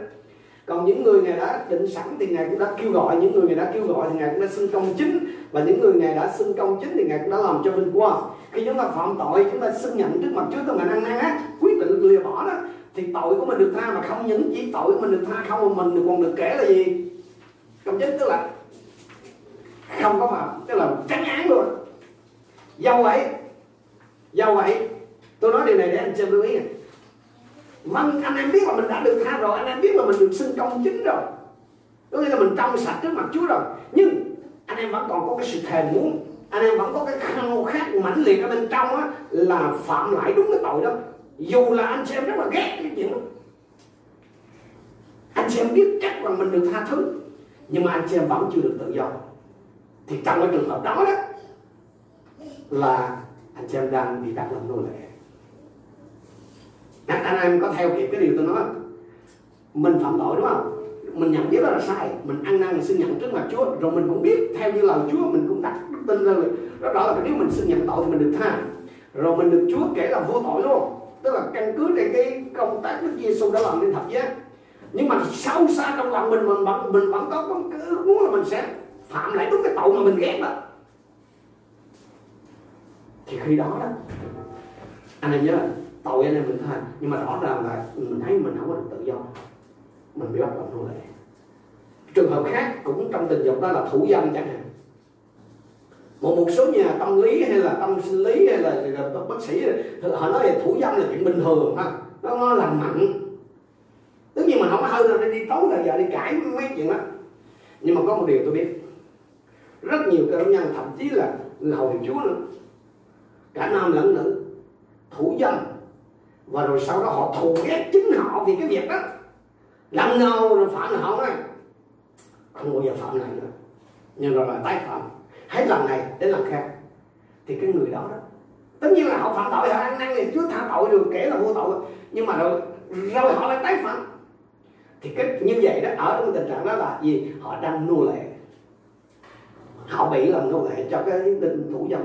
Còn những người ngài đã định sẵn thì ngài cũng đã kêu gọi. Những người ngài đã kêu gọi thì ngài cũng đã xưng công chính. Và những người ngài đã xưng công chính thì ngài cũng đã làm cho vinh quang khi chúng ta phạm tội, chúng ta xưng nhận trước mặt Chúa tôi mình ăn năn á, quyết định lìa bỏ đó, thì tội của mình được tha mà không những chỉ tội của mình được tha không, mà mình còn được kể là gì? Công chính tức là không có phạm tức là tránh án luôn. Do vậy do vậy tôi nói điều này để anh xem lưu ý này vâng anh em biết là mình đã được tha rồi, anh em biết là mình được xưng công chính rồi. Có nghĩa là mình trong sạch trước mặt Chúa rồi. Nhưng anh em vẫn còn có cái sự thèm muốn, anh em vẫn có cái khao khát mãnh liệt ở bên trong á, là phạm lại đúng cái tội đó. Dù là anh chị em rất là ghét cái chuyện đó. Anh chị em biết chắc rằng mình được tha thứ nhưng mà anh chị em vẫn chưa được tự do. Thì trong cái trường hợp đó đó là anh chị em đang bị đặt làm nô lệ. Anh, anh em có theo kịp cái điều tôi nói. Mình phạm tội đúng không? Mình nhận biết đó là sai. Mình ăn năn mình xin nhận trước mặt Chúa. Rồi mình cũng biết theo như lời Chúa mình cũng đặt đức tin ra đó, đó là nếu mình xin nhận tội thì mình được tha. Rồi mình được Chúa kể là vô tội luôn. Tức là căn cứ trên cái công tác Đức Giêsu đã làm nên thập giá nhưng mà sâu xa trong lòng mình mình vẫn mình vẫn có cái ước muốn là mình sẽ phạm lại đúng cái tội mà mình ghét đó. Thì khi đó đó anh em nhớ tội anh em mình thôi. Nhưng mà rõ ràng là mình thấy mình không có được tự do. Mình bị bắt làm nô lệ. Trường hợp khác cũng trong tình dục đó là thủ dâm chẳng hạn. Một một số nhà tâm lý hay là tâm sinh lý hay là, là bác sĩ họ nói là thủ dâm là chuyện bình thường ha. Nó, nó lành mạnh mình không có hơi nào đi tối là giờ đi cãi mấy chuyện đó. Nhưng mà có một điều tôi biết, rất nhiều cơ nhân, thậm chí là người hầu chúa nữa, cả nam lẫn nữ, thủ dâm, và rồi sau đó họ thù ghét chính họ vì cái việc đó. Lần nào rồi phạm họ nói không bao giờ phạm này nữa. Nhưng rồi là tái phạm. Hết lần này đến lần khác. Thì cái người đó đó, tất nhiên là họ phạm tội, họ ăn năn thì chúa tha tội được, kể là vô tội. Nhưng mà rồi rồi họ lại tái phạm thì cái như vậy đó ở trong tình trạng đó là gì? Họ đang nô lệ. Họ bị làm nô lệ cho cái linh thủ dâm.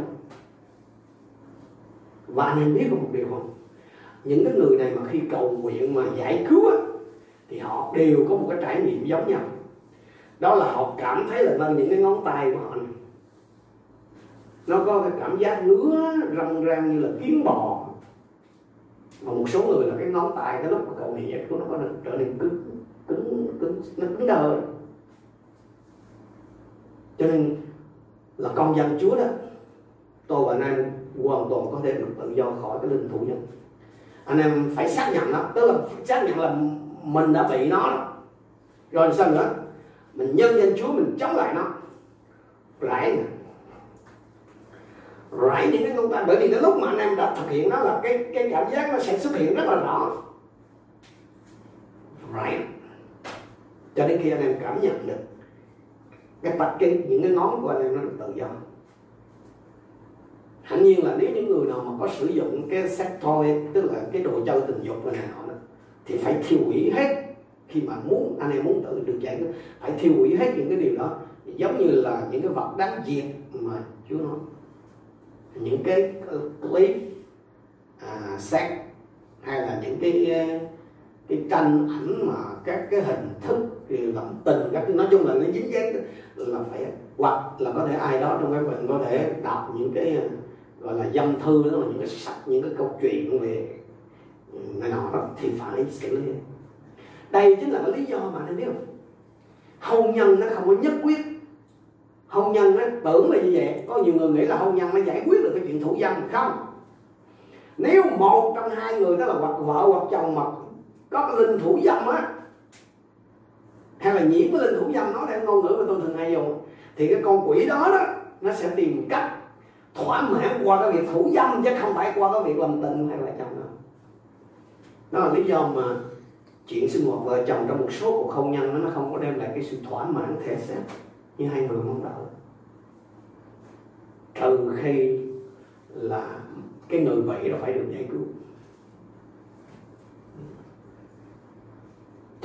Và anh em biết có một điều không? Những cái người này mà khi cầu nguyện mà giải cứu á, thì họ đều có một cái trải nghiệm giống nhau. Đó là họ cảm thấy là vâng những cái ngón tay của họ này. nó có cái cảm giác ngứa răng răng như là kiến bò. Mà một số người là cái ngón tay cái lúc mà cầu nguyện của nó có trở nên cứng cứng nó cứng đờ. Cho nên là con dân chúa đó, tôi và anh em hoàn toàn có thể được tự do khỏi cái linh thủ nhân anh em phải xác nhận đó, tức là xác nhận là mình đã bị nó đó. rồi sao nữa? Mình nhân danh chúa, mình chống lại nó. Rải rải những cái công ta. bởi vì cái lúc mà anh em đã thực hiện đó là cái cái cảm giác nó sẽ xuất hiện rất là rõ. Rải cho đến khi anh em cảm nhận được cái bạch cái những cái ngón của anh em nó được tự do. Hẳn nhiên là nếu những người nào mà có sử dụng cái sex toy tức là cái đồ chơi tình dục này nọ thì phải thiêu hủy hết khi mà muốn anh em muốn tự được giải phải thiêu hủy hết những cái điều đó. Giống như là những cái vật đáng diệt mà Chúa nói. Những cái clip à, sex hay là những cái cái tranh ảnh mà các cái hình thức làm tình các cái nói chung là nó dính dáng là phải hoặc là có thể ai đó trong các bạn có thể đọc những cái, gọi là dâm thư đó là những cái sách, những cái câu chuyện về ừ, này nọ đó, thì phải xử lý. Đây chính là cái lý do mà anh biết không? Hôn nhân nó không có nhất quyết. Hôn nhân nó tưởng là như vậy. Có nhiều người nghĩ là hôn nhân nó giải quyết được cái chuyện thủ dâm, không. Nếu một trong hai người đó là hoặc vợ hoặc chồng mà có cái linh thủ dâm á. Hay là nhiễm cái linh thủ dâm nó theo ngôn ngữ mà tôi thường hay dùng. Thì cái con quỷ đó đó, nó sẽ tìm cách thỏa mãn qua cái việc thủ dâm, chứ không phải qua cái việc làm tình hay là chồng đâu. Đó là lý do mà chuyện sinh hoạt vợ chồng trong một số cuộc hôn nhân nó không có đem lại cái sự thỏa mãn thể xác như hai người mong đợi. Trừ khi là cái người bị nó phải được giải cứu.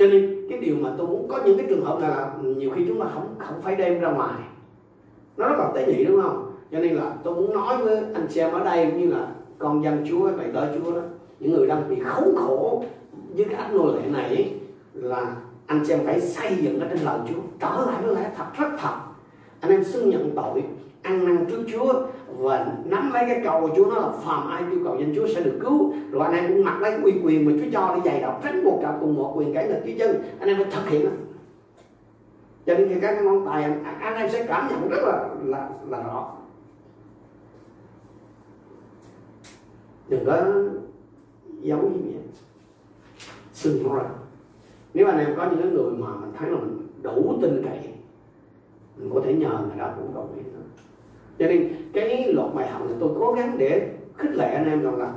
Cho nên cái điều mà tôi muốn có những cái trường hợp là nhiều khi chúng ta không không phải đem ra ngoài. Nó rất là tế nhị, đúng không? Cho nên là tôi muốn nói với anh chị em ở đây như là con dân chúa, bày tỏ chúa đó, những người đang bị khốn khổ với cái ách nô lệ này là anh chị em phải xây dựng ở trên lời chúa. Trở lại với lẽ thật, rất thật. Anh em xưng nhận tội, ăn năn trước Chúa và nắm lấy cái cầu của Chúa nó là phàm ai yêu cầu danh Chúa sẽ được cứu. Rồi anh em cũng mặc lấy uy quyền mà Chúa cho để dày đọc tránh một cả cùng một quyền cái lực với chân anh em phải thực hiện đó cho nên khi các cái ngón tay anh, anh em sẽ cảm nhận rất là là là rõ. Đừng có giấu gì. Vậy xưng nó ra nếu anh em có những người mà mình thấy là mình đủ tin cậy mình có thể nhờ người đó cũng cầu nguyện nữa cho nên cái loạt bài học này tôi cố gắng để khích lệ anh em rằng là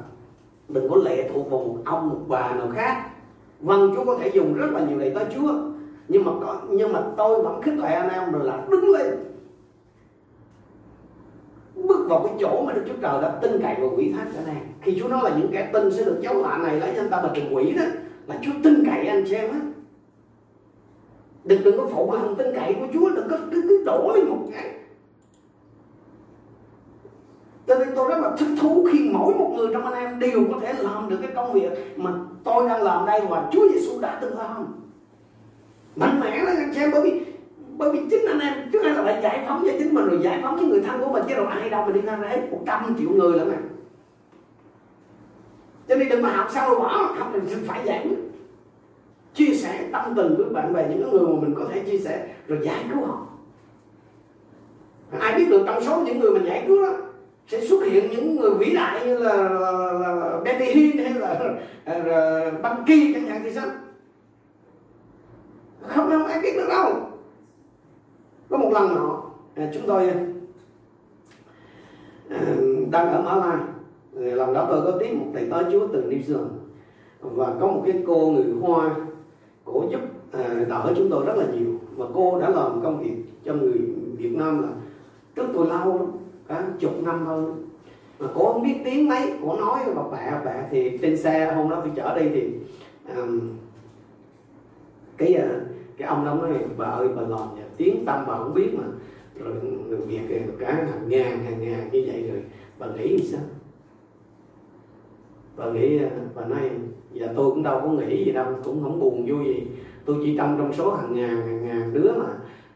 đừng có lệ thuộc vào một ông một bà nào khác. Vâng chúa có thể dùng rất là nhiều lời tới chúa nhưng mà có, nhưng mà tôi vẫn khích lệ anh em là đứng lên. Bước vào cái chỗ mà Đức Chúa Trời đã tin cậy và quỷ thác cho anh em. Khi Chúa nói là những kẻ tin sẽ được cháu lạ này lấy anh ta là trừng quỷ đó là Chúa tin cậy anh chị em á. Đừng đừng có phụ lòng tin cậy của Chúa đừng có cứ cứ đổ lên một cái cho nên tôi rất là thích thú khi mỗi một người trong anh em đều có thể làm được cái công việc mà tôi đang làm đây và Chúa Giêsu đã từng làm. Mạnh mẽ lên anh em, bởi vì bởi vì chính anh em trước hết là phải giải phóng cho chính mình rồi giải phóng cho người thân của mình. Chứ đâu ai đâu mà đi ra hết một trăm triệu người lắm nè à. cho nên đừng mà học sao rồi bỏ, học mình phải giảng. Chia sẻ tâm tình với bạn bè, những người mà mình có thể chia sẻ rồi giải cứu họ ai biết được trong số những người mình giải cứu đó sẽ xuất hiện những người vĩ đại như là, là, là Benny Hinn hay là, là, là Bunky chẳng hạn thì sao? Không không ai biết được đâu. Có một lần nọ à, chúng tôi à, đang ở Mã Lai. Lần đó tôi có tiếp một thầy tới chúa từ New Zealand. Và có một cái cô người Hoa cổ giúp à, đỡ chúng tôi rất là nhiều. Và cô đã làm công việc cho người Việt Nam là trước tôi lâu lắm cả chục năm hơn mà cô không biết tiếng mấy cô nói bà bẹ bẹ thì trên xe hôm đó tôi chở đi thì um, cái ờ, cái ông đó nói bà ơi bà làm tiếng tâm bà không biết mà. Rồi người Việt cả hàng ngàn hàng ngàn như vậy rồi bà nghĩ sao? Bà nghĩ ờ, bà nói và tôi cũng đâu có nghĩ gì đâu cũng không buồn vui gì. Tôi chỉ trong trong số hàng ngàn hàng ngàn đứa mà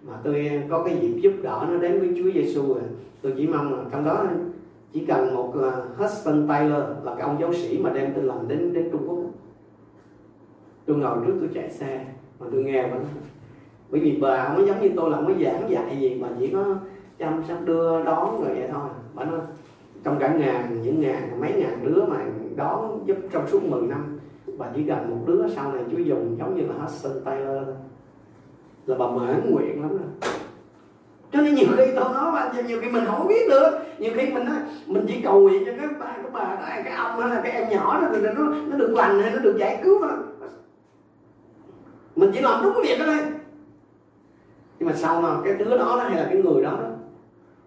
mà tôi có cái dịp giúp đỡ nó đến với Chúa Giêsu rồi à tôi chỉ mong là trong đó chỉ cần một à, Hudson Taylor là cái ông giáo sĩ mà đem tin lành đến đến Trung Quốc tôi ngồi trước, tôi chạy xe, mà tôi nghe mà bởi vì bà không có giống như tôi là không có giảng dạy gì, mà chỉ có chăm sóc, đưa, đón rồi vậy thôi. Bà nói, trong cả ngàn, những ngàn, mấy ngàn đứa mà đón giúp trong suốt 10 năm, bà chỉ cần một đứa sau này chú dùng giống như là Hudson Taylor là bà mãn nguyện lắm rồi cho nên nhiều khi tôi nói bạn nhiều khi mình không biết được. Nhiều khi mình nói, mình chỉ cầu nguyện cho cái bà cái bà cái ông hay là cái em nhỏ đó nó nó được lành hay nó được giải cứu thôi. Mình chỉ làm đúng cái việc đó thôi. Nhưng mà sau mà cái đứa đó hay là cái người đó đó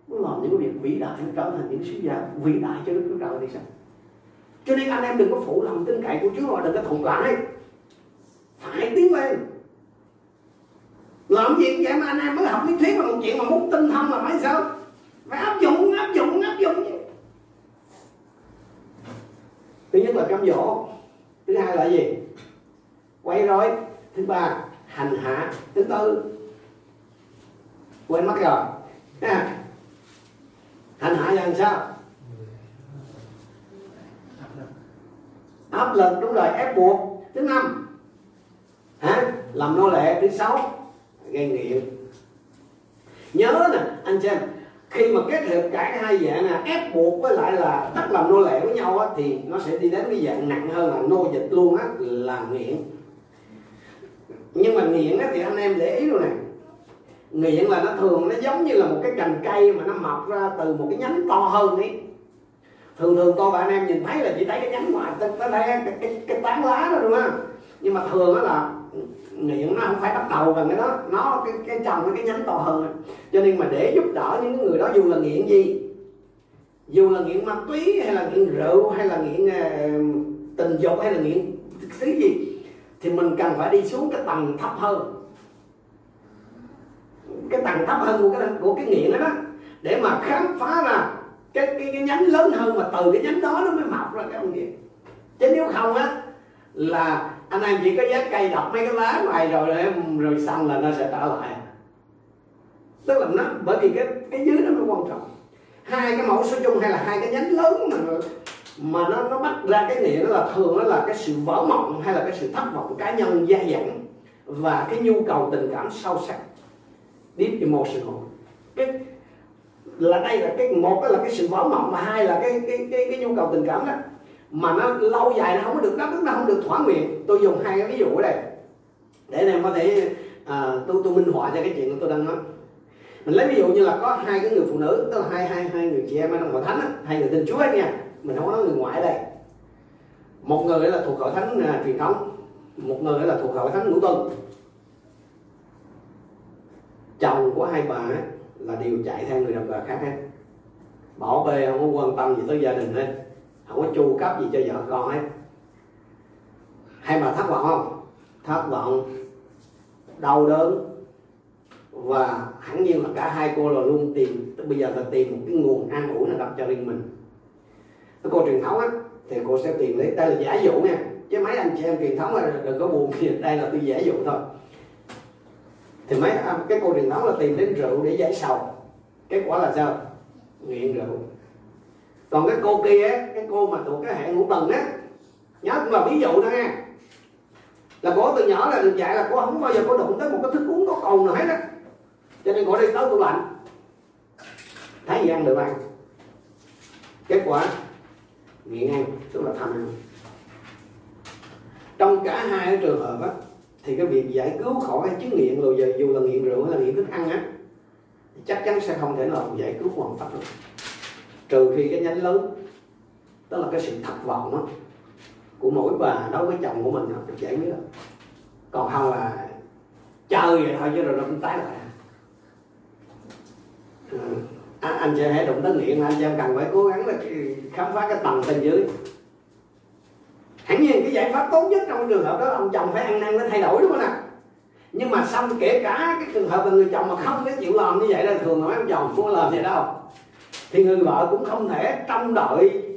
nó làm những cái việc vĩ đại nó trở thành những sứ giả vĩ đại cho đức chúa trời thì sao? Cho nên anh em đừng có phụ lòng tin cậy của chúa mà đừng có thụt lại phải tiến lên làm gì vậy mà anh em mới học lý thuyết mà một chuyện mà muốn tinh thông là phải sao? Phải áp dụng áp dụng áp dụng. Thứ nhất là cám dỗ, thứ hai là gì? Quay rối, thứ ba, hành hạ, thứ tư, quên mất rồi. Hành hạ là làm sao? Áp lực, đúng rồi, ép buộc. Thứ năm, hả? Làm nô lệ, thứ sáu gây nghiện nhớ nè anh em khi mà kết hợp cả hai dạng là ép buộc với lại là bắt làm nô lệ với nhau á, thì nó sẽ đi đến cái dạng nặng hơn là nô dịch luôn á là nghiện. Nhưng mà nghiện á, thì anh em để ý luôn nè. Nghiện là nó thường nó giống như là một cái cành cây mà nó mọc ra từ một cái nhánh to hơn ấy. Thường thường tôi và anh em nhìn thấy là chỉ thấy cái nhánh ngoài tới đây cái, cái, cái tán lá đó đúng không? Nhưng mà thường đó là niệm nó không phải bắt đầu bằng cái đó. Nó cái cái trồng cái nhánh to hơn. Cho nên mà để giúp đỡ những người đó dù là nghiện gì dù là nghiện ma túy hay là nghiện rượu hay là nghiện uh, tình dục hay là nghiện thứ gì thì mình cần phải đi xuống cái tầng thấp hơn. Cái tầng thấp hơn của cái của cái nghiện đó, đó. Để mà khám phá ra cái cái cái nhánh lớn hơn mà từ cái nhánh đó nó mới mọc ra cái ông nghiện. Chứ nếu không á là anh em chỉ có giá cây đập mấy cái lá ngoài rồi rồi, rồi xong là nó sẽ trở lại. Tức là nó bởi vì cái cái dưới nó mới quan trọng. Hai cái mẫu số chung hay là hai cái nhánh lớn mà mà nó nó bắt ra cái nghĩa đó là thường nó là cái sự vỡ mộng hay là cái sự thất vọng cá nhân gia dẳng và cái nhu cầu tình cảm sâu sắc. Deep emotional. Cái là đây là cái một là cái sự vỡ mộng mà hai là cái cái cái, cái nhu cầu tình cảm đó mà nó lâu dài nó không có được đáp ứng nó không được thỏa nguyện tôi dùng hai cái ví dụ ở đây. Để anh em có thể à, tôi tôi minh họa cho cái chuyện tôi đang nói. Mình lấy ví dụ như là có hai cái người phụ nữ tức là hai hai hai người chị em ở trong hội thánh á, hai người tin chúa ấy nha. Mình không có nói người ngoại đây. Một người là thuộc hội thánh à, truyền thống một người là thuộc hội thánh ngũ tuần. Chồng của hai bà ấy, là đều chạy theo người đàn bà khác hết. Bỏ bê không có quan tâm gì tới gia đình hết không có chu cấp gì cho vợ con hết hay mà thất vọng không? Thất vọng, đau đớn, và hẳn nhiên là cả hai cô là luôn tìm, bây giờ là tìm một cái nguồn an ủi nào gặp cho riêng mình. Cái cô truyền thống á, thì cô sẽ tìm lấy, đây là giả dụ nha. Chứ mấy anh chị em truyền thống là đừng có buồn gì đây là tôi giả dụ thôi. Thì mấy cái cô truyền thống là tìm đến rượu để giải sầu. Kết quả là sao? Nghiện rượu còn cái cô kia, cái cô mà thuộc cái hệ ngũ tầng á, nhớ cũng là ví dụ thôi nha. Là cô từ nhỏ là được dạy là cô không bao giờ có đụng tới một cái thức uống có cồn nào hết á. Cho nên cô đi tới tủ lạnh. Thấy gì ăn được ăn kết quả nghiện ăn, tức là tham ăn. Trong cả hai cái trường hợp á, thì cái việc giải cứu khỏi cái chứng nghiện rồi giờ dù là nghiện rượu hay là nghiện thức ăn á chắc chắn sẽ không thể nào giải cứu hoàn tất được trừ khi cái nhánh lớn đó là cái sự thất vọng đó, của mỗi bà đối với chồng của mình đó, được giải quyết đó. còn không là chơi vậy thôi chứ rồi nó cũng tái lại. Ừ, à, anh, sẽ hãy đụng tới nghiện anh em cần phải cố gắng là khám phá cái tầng bên dưới. Hẳn nhiên cái giải pháp tốt nhất trong trường hợp đó là ông chồng phải ăn năn nó thay đổi đúng không nào nhưng mà xong kể cả cái trường hợp là người chồng mà không có chịu làm như vậy là thường nói ông chồng không làm vậy đâu thì người vợ cũng không thể trông đợi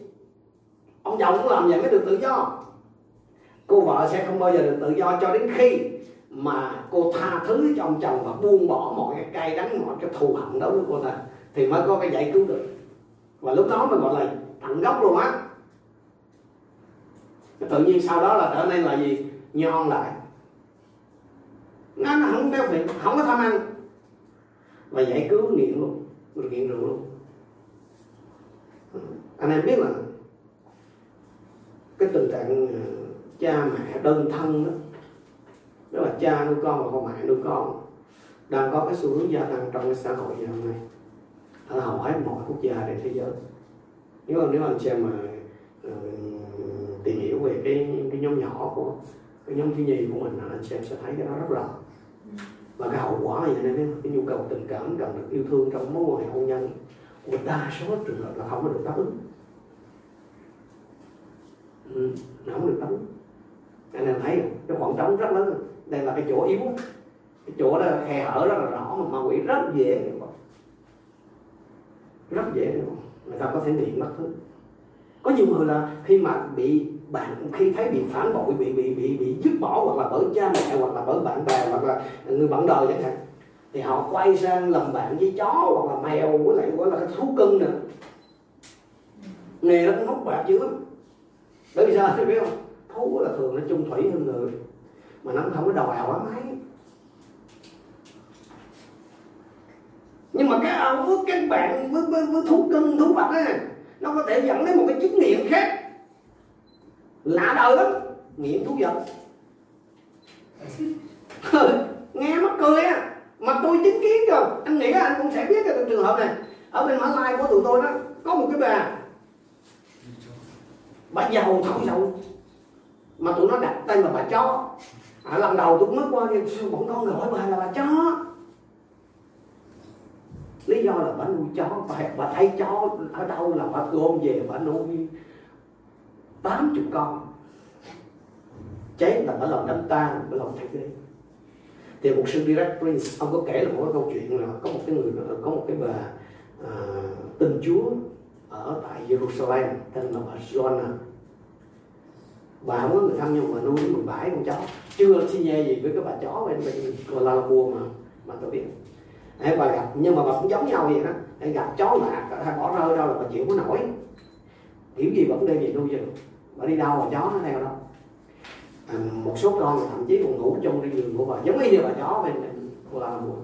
ông chồng cũng làm vậy mới được tự do. Cô vợ sẽ không bao giờ được tự do cho đến khi mà cô tha thứ cho ông chồng và buông bỏ mọi cái cay đắng, mọi cái thù hận đối với cô ta, thì mới có cái giải cứu được. Và lúc đó mới gọi là tận gốc luôn á. Tự nhiên sau đó là trở nên là gì? Nhon lại. Nó không béo phì không có tham ăn. Và giải cứu nghiện luôn, nghiện rượu luôn anh em biết là cái tình trạng ờ, cha mẹ đơn thân đó đó là cha nuôi con và con mẹ nuôi con đang có cái xu hướng gia tăng trong cái xã hội ngày hôm nay. Ở hầu hết mọi quốc gia trên thế giới. Nếu mà nếu anh xem mà uh, tìm hiểu về cái cái nhóm nhỏ của cái nhóm thiếu nhi của mình anh xem sẽ thấy cái đó rất rõ và cái hậu quả là này cái nhu cầu tình cảm cần được yêu thương trong mối quan hệ hôn nhân của đa số trường hợp là không có được đáp ứng. Ừ, không được đáp ứng. Anh em thấy cái khoảng trống rất lớn. Đây là cái chỗ yếu. Cái chỗ đó khe hở rất là rõ mà ma quỷ rất dễ rất dễ người ta có thể niệm mất thứ. Có nhiều người là khi mà bị bạn khi thấy bị phản bội bị bị bị bị dứt bỏ hoặc là bởi cha mẹ hoặc là bởi bạn bè hoặc là người bạn đời chẳng hạn thì họ quay sang làm bạn với chó hoặc là mèo với lại gọi là cái thú cưng nữa nghề nó cũng hút bạc dữ lắm. Bởi vì sao thì biết không? Thú là thường nó chung thủy hơn người mà nó không có đòi hỏi mấy. Nhưng mà cái ao ước các bạn với, với, với thú cưng thú vật ấy nó có thể dẫn đến một cái chứng nghiện khác. Lạ đời lắm. Nghiện thú vật. Nghe mắc cười á mà tôi chứng kiến rồi anh nghĩ anh cũng sẽ biết cái trường hợp này. Ở bên mã lai của tụi tôi đó có một cái bà. Bà giàu thâu giàu mà tụi nó đặt tên là bà chó. À, lần đầu tôi mới qua thì bọn con gọi bà là bà chó? Lý do là bà nuôi chó bà, bà thấy chó ở đâu là bà gom về bà nuôi tám chục con. Chết là bà lòng đám tang, bà lòng thay ghê thì một sư direct prince ông có kể là một cái câu chuyện là có một cái người có một cái bà à, tin chúa ở tại Jerusalem tên là bà Joanna bà không có người thân nhưng mà nuôi một bãi con chó. Chưa xin nhê gì với cái bà chó bên bên Kuala Lumpur mà mà tôi biết. Đấy, bà gặp nhưng mà bà cũng giống nhau vậy đó. Đấy, gặp chó lạ hay bỏ rơi đâu là bà chịu có nổi. Kiểu gì vẫn đem về nuôi cho bà đi đâu mà chó nó theo đâu à, một số con thậm chí còn ngủ trong cái giường của bà. Giống như bà chó bên Kuala Lumpur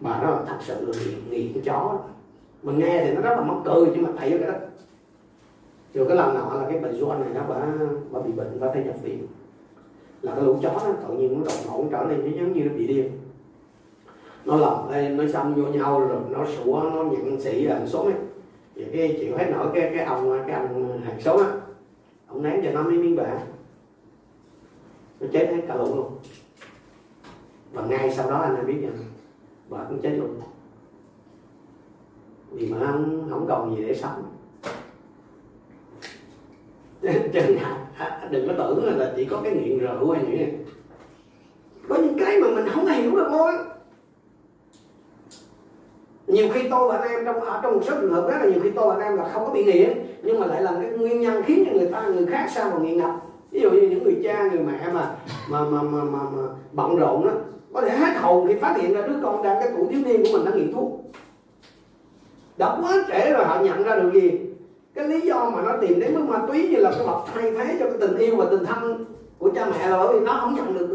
bà đó thật sự là nghiện, nghiện cái chó mình nghe thì nó rất là mắc cười nhưng mà thấy cái đó. Rồi cái lần nọ là cái bệnh Joan này nó bà, bà bị bệnh và phải nhập viện. Là cái lũ chó nó tự nhiên nó đột ngột trở nên nó giống như nó bị điên. Nó lầm lên nó xông vô nhau rồi nó sủa nó nhận sĩ là số ấy vậy cái chịu hết nổi cái cái ông cái ông hàng số á ông ném cho nó mấy miếng bạc nó chết hết cả lũ luôn. Và ngay sau đó anh đã biết rằng bà cũng chết luôn. Vì mà không, không còn gì để sống. Cho nên à, à, đừng có tưởng là chỉ có cái nghiện rượu hay những có những cái mà mình không hiểu được thôi. Nhiều khi tôi và anh em trong ở trong một số trường hợp rất là nhiều khi tôi và anh em là không có bị nghiện nhưng mà lại là cái nguyên nhân khiến cho người ta người khác sao mà nghiện ngập ví dụ như những người cha người mẹ mà mà mà mà, mà, mà bận rộn đó có thể hết hồn khi phát hiện ra đứa con đang cái tuổi thiếu niên của mình đang nghiện thuốc. Đã quá trễ rồi họ nhận ra được gì? Cái lý do mà nó tìm đến với ma túy như là cái vật thay thế cho cái tình yêu và tình thân của cha mẹ là bởi vì nó không nhận được.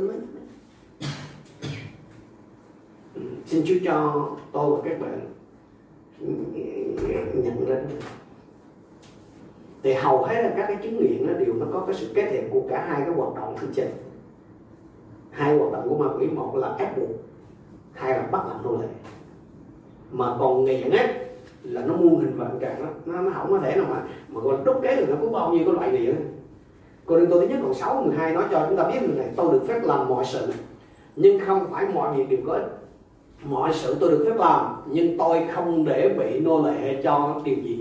Từ xin Chúa cho tôi và các bạn nhận lên thì hầu hết là các cái chứng nghiện nó đều nó có cái sự kết hợp của cả hai cái hoạt động phía trên. Hai hoạt động của ma quỷ một là ép buộc hai là bắt làm nô lệ. Mà còn nghiện ấy là nó muôn hình vạn trạng nó, nó không có thể nào mà mà còn đúc kế được nó có bao nhiêu cái loại nghiện. Cô Đinh tôi thứ nhất còn 6 12 nói cho chúng ta biết người này tôi được phép làm mọi sự nhưng không phải mọi việc đều có ích. Mọi sự tôi được phép làm nhưng tôi không để bị nô lệ cho điều gì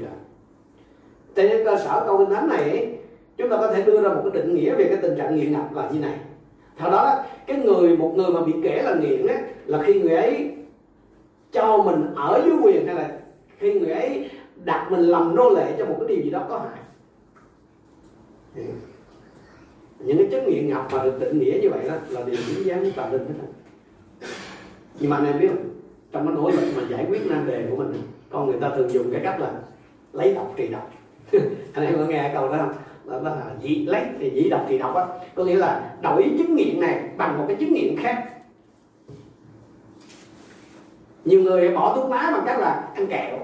trên cơ sở câu kinh thánh này chúng ta có thể đưa ra một cái định nghĩa về cái tình trạng nghiện ngập là như này. Theo đó cái người một người mà bị kể là nghiện á, là khi người ấy cho mình ở dưới quyền hay là khi người ấy đặt mình làm nô lệ cho một cái điều gì đó có hại. Ừ. Những cái chứng nghiện ngập mà được định nghĩa như vậy đó là điều dính dáng với tà linh hết nhưng mà anh em biết không? Trong cái nỗ lực mà giải quyết nan đề của mình con người ta thường dùng cái cách là lấy độc trị độc. anh em có nghe câu đó không? Đó là dĩ lấy thì dĩ đọc thì đọc á. Có nghĩa là đổi chứng nghiện này bằng một cái chứng nghiện khác. Nhiều người bỏ thuốc lá bằng cách là ăn kẹo.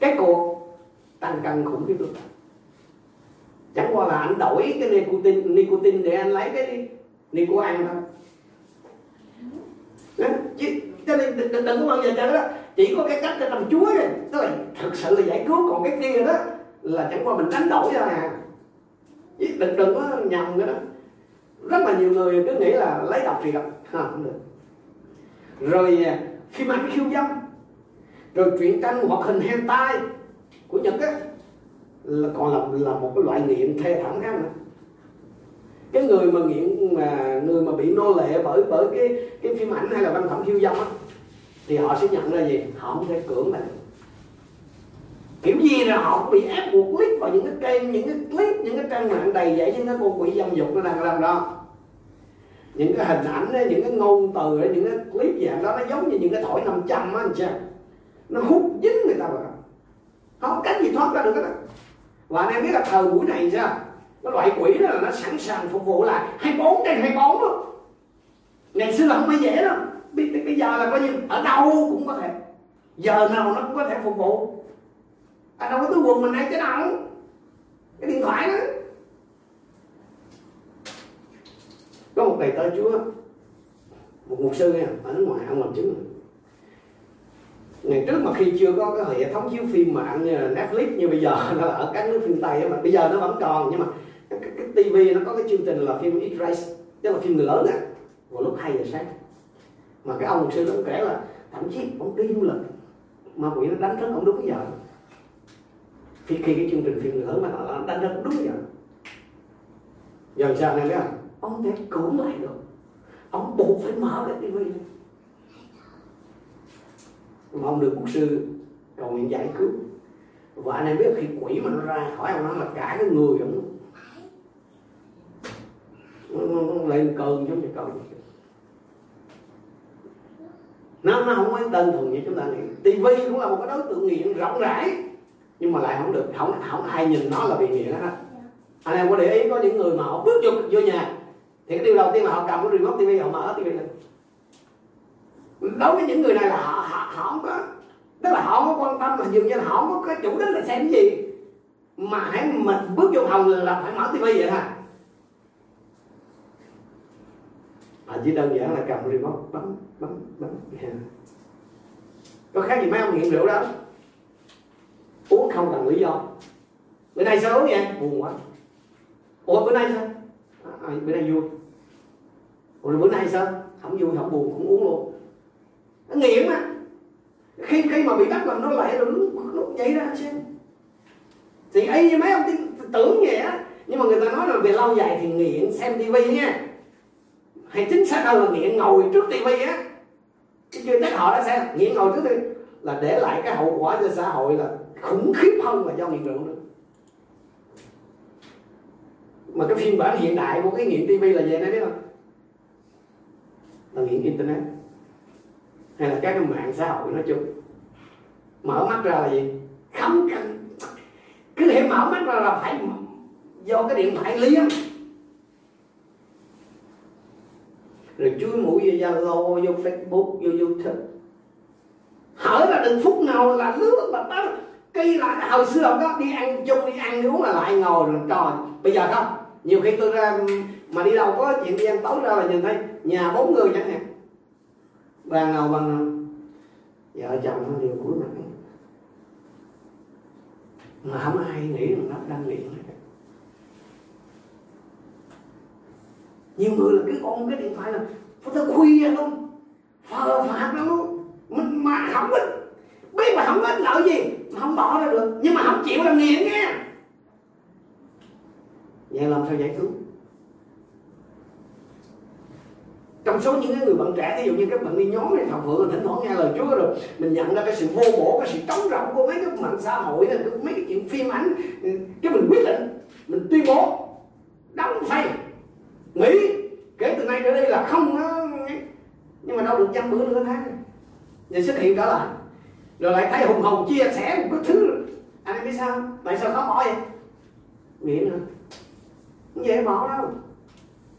Cái cuộc tăng cân khủng khiếp luôn. Chẳng qua là anh đổi cái nicotine nicotine để anh lấy cái nico ăn thôi. Chứ cho nên đừng, đừng, đừng có bao giờ cho đó. Chỉ có cái cách để làm chúa này tức là thực sự là giải cứu còn cái kia đó là chẳng qua mình đánh đổi thôi à. Đừng đừng có nhầm cái đó. Rất là nhiều người cứ nghĩ là lấy độc thì độc. Không được. Rồi à, phim ảnh khiêu dâm. Rồi truyện tranh hoặc hình hentai của nhật á là còn là là một cái loại nghiện thê thảm khác nữa cái người mà nghiện mà người mà bị nô lệ bởi bởi cái cái phim ảnh hay là văn phẩm khiêu dâm á, thì họ sẽ nhận ra gì? Họ không thể cưỡng lại kiểu gì là họ cũng bị ép buộc click vào những cái kênh, những cái clip, những cái trang mạng đầy dạy những cái con quỷ dâm dục nó đang làm đó. Những cái hình ảnh những cái ngôn từ những cái clip dạng đó, nó giống như những cái thổi 500 á anh chị nó hút dính người ta vào không cách gì thoát ra được đó và anh em biết là thời buổi này sao? Cái loại quỷ đó là nó sẵn sàng phục vụ là 24 trên 24 đó. Ngày xưa là không phải dễ đâu. Bây, bây giờ là coi như ở đâu cũng có thể. Giờ nào nó cũng có thể phục vụ. Anh đâu có túi quần mình hay cái nào cái điện thoại đó. Có một thầy tới chúa một mục sư nha ở nước ngoài ông làm chứng. Ngày trước mà khi chưa có cái hệ thống chiếu phim mạng như là à, Netflix như bây giờ nó ở các nước phương Tây mà bây giờ nó vẫn còn nhưng mà cái, cái, tivi nó có cái chương trình là phim X Race tức là phim người lớn á. Vào lúc 2 giờ sáng. Mà cái ông sư nó kể là thậm chí ông đi du lịch. Mà quỷ nó đánh thức ông đúng giờ. Khi khi cái chương trình phim người lớn mà nó đánh thức đúng giờ. Giờ sao này biết không? Ông thể cưỡng lại được. Ông buộc phải mở cái tivi mà ông được quốc sư cầu nguyện giải cứu. Và anh em biết khi quỷ mà nó ra khỏi ông nó là cả cái người ông nó, nó lên cơn giống như cơn nó nó không có đơn thuần như chúng ta nghĩ. Tivi cũng là một cái đối tượng nghiện rộng rãi nhưng mà lại không được không không ai nhìn nó là bị nghiện hết anh em có để ý có những người mà họ bước vô vô nhà thì cái điều đầu tiên là họ cầm cái remote tivi họ mở tivi lên. Đối với những người này là họ, họ, họ không có tức là họ không có quan tâm mà dường như là họ không có cái chủ đích là xem cái gì. Mà hãy mình bước vô phòng là phải mở tivi vậy thôi à, chỉ đơn giản là cầm remote bấm bấm bấm yeah. có khác gì mấy ông nghiện rượu đó? Uống không cần lý do. Bữa nay sao uống vậy? Buồn quá. Ủa bữa nay sao? À, à bữa nay vui. Rồi bữa nay sao? Không vui không buồn cũng uống luôn. Nó nghiện mà. Khi khi mà bị bắt làm nó lại rồi nó, nó nhảy ra xem thì ấy mấy ông tưởng vậy á. Nhưng mà người ta nói là về lâu dài thì nghiện xem tivi nha hay chính xác hơn là nghiện ngồi trước tivi á. Chưa chắc họ đã xem nghiện ngồi trước tivi. Là để lại cái hậu quả cho xã hội là khủng khiếp hơn là do nghiện rượu nữa. Mà cái phiên bản hiện đại của cái nghiện tivi là gì đấy biết không? Là nghiện internet. Hay là các cái mạng xã hội nói chung. Mở mắt ra là gì? Không cần cứ thể mở mắt ra là phải do cái điện thoại liên rồi chui mũi vô zalo, vô facebook, vô youtube. Hở là đừng phút nào là lướt mà đó cây là hồi xưa ông có đi ăn chung, đi ăn đi uống là lại ngồi rồi tròn bây giờ không, nhiều khi tôi ra, mà đi đâu có chuyện đi ăn tối ra là nhìn thấy nhà bốn người chẳng hạn. Bàn nào bàn nào vợ chồng nó đều cuối mặt. Mà không ai nghĩ rằng nó đang nghiện nhiều người là cứ ôm cái điện thoại là phải tới khuya luôn. Phờ phạt luôn. Mình mà không biết biết mà không ít lợi gì, mà không bỏ ra được. Nhưng mà không chịu làm nghiện nghe. vậy làm sao giải cứu? Trong số những người bạn trẻ ví dụ như các bạn đi nhóm này học vượng thỉnh thoảng nghe lời Chúa rồi, mình nhận ra cái sự vô bổ, cái sự trống rỗng của mấy cái mạng xã hội mấy cái chuyện phim ảnh, cái mình quyết định, mình tuyên bố đóng phay đây đi là không nhưng mà đâu được dăm bữa nữa tháng. Rồi xuất hiện trở lại rồi lại thấy hùng hồn chia sẻ một cái thứ. Anh em biết sao tại sao khó bỏ vậy? Nghiện hả không dễ bỏ đâu.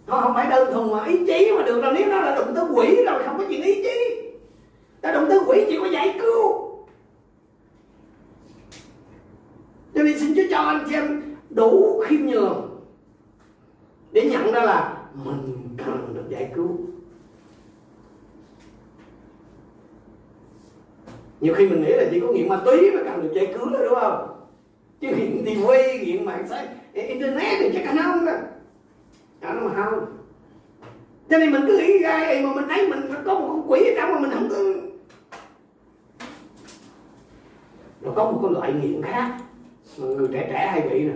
Nó không phải đơn thuần mà ý chí mà được đâu. Nếu nó là động tới quỷ rồi, không có chuyện ý chí. Ta động tới quỷ, chỉ có giải cứu. Cho nên xin Chúa cho anh xem đủ khiêm nhường để nhận ra là mình cần được giải cứu. Nhiều khi mình nghĩ là chỉ có nghiện ma túy mới cần được giải cứu thôi đúng không? Chứ nghiện TV nghiện mạng xã internet thì chắc anh không đó. Đó nó mà không. Cho nên mình cứ nghĩ ra mà mình thấy mình có một con quỷ ở trong mà mình không có rồi có một cái loại nghiện khác, mà người trẻ trẻ hay bị nè.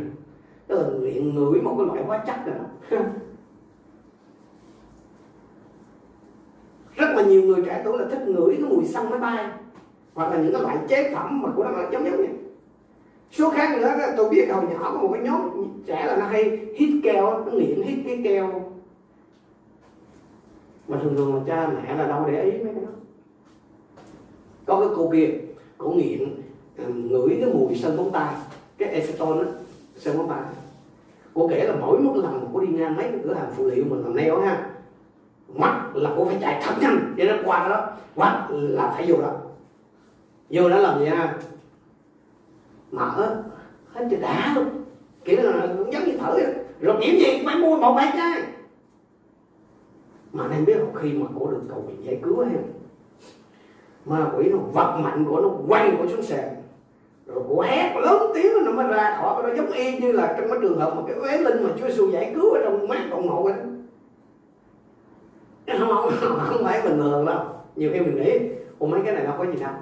Đó là nghiện ngửi một cái loại hóa chất đó. rất là nhiều người trẻ tuổi là thích ngửi cái mùi xăng máy bay, hoặc là những cái loại chế phẩm mà của nó là giống giống này. số khác nữa, tôi biết hồi nhỏ có một cái nhóm trẻ là nó hay hít keo, nó nghiện hít cái keo. Mà thường thường là cha mẹ là đâu để ý mấy cái đó. Có cái cô kia cổ nghiện ừ, ngửi cái mùi sơn bóng tay cái acetone đó sơn bóng tay cô kể là mỗi một lần cô đi ngang mấy cái cửa hàng phụ liệu mình làm nail ha mắt là cũng phải chạy thật nhanh để nó qua đó mắt là phải vô đó. Vô đó làm gì ha? Mở. Hết cho đã luôn. Kiểu là giống như thở vậy rồi kiểu gì? Phải mua một bài chai mà anh biết không? Khi mà cổ được cầu nguyện giải cứu ấy, ma quỷ nó vật mạnh của nó quăng cổ xuống sàn. Rồi cổ hét lớn tiếng nó mới ra khỏi. Nó giống y như là trong cái trường hợp mà cái uế linh mà Chúa Giêsu giải cứu ở trong mát cộng ngộ ấy không, không, không phải bình thường đâu. Nhiều khi mình nghĩ ủa mấy cái này đâu có gì đâu.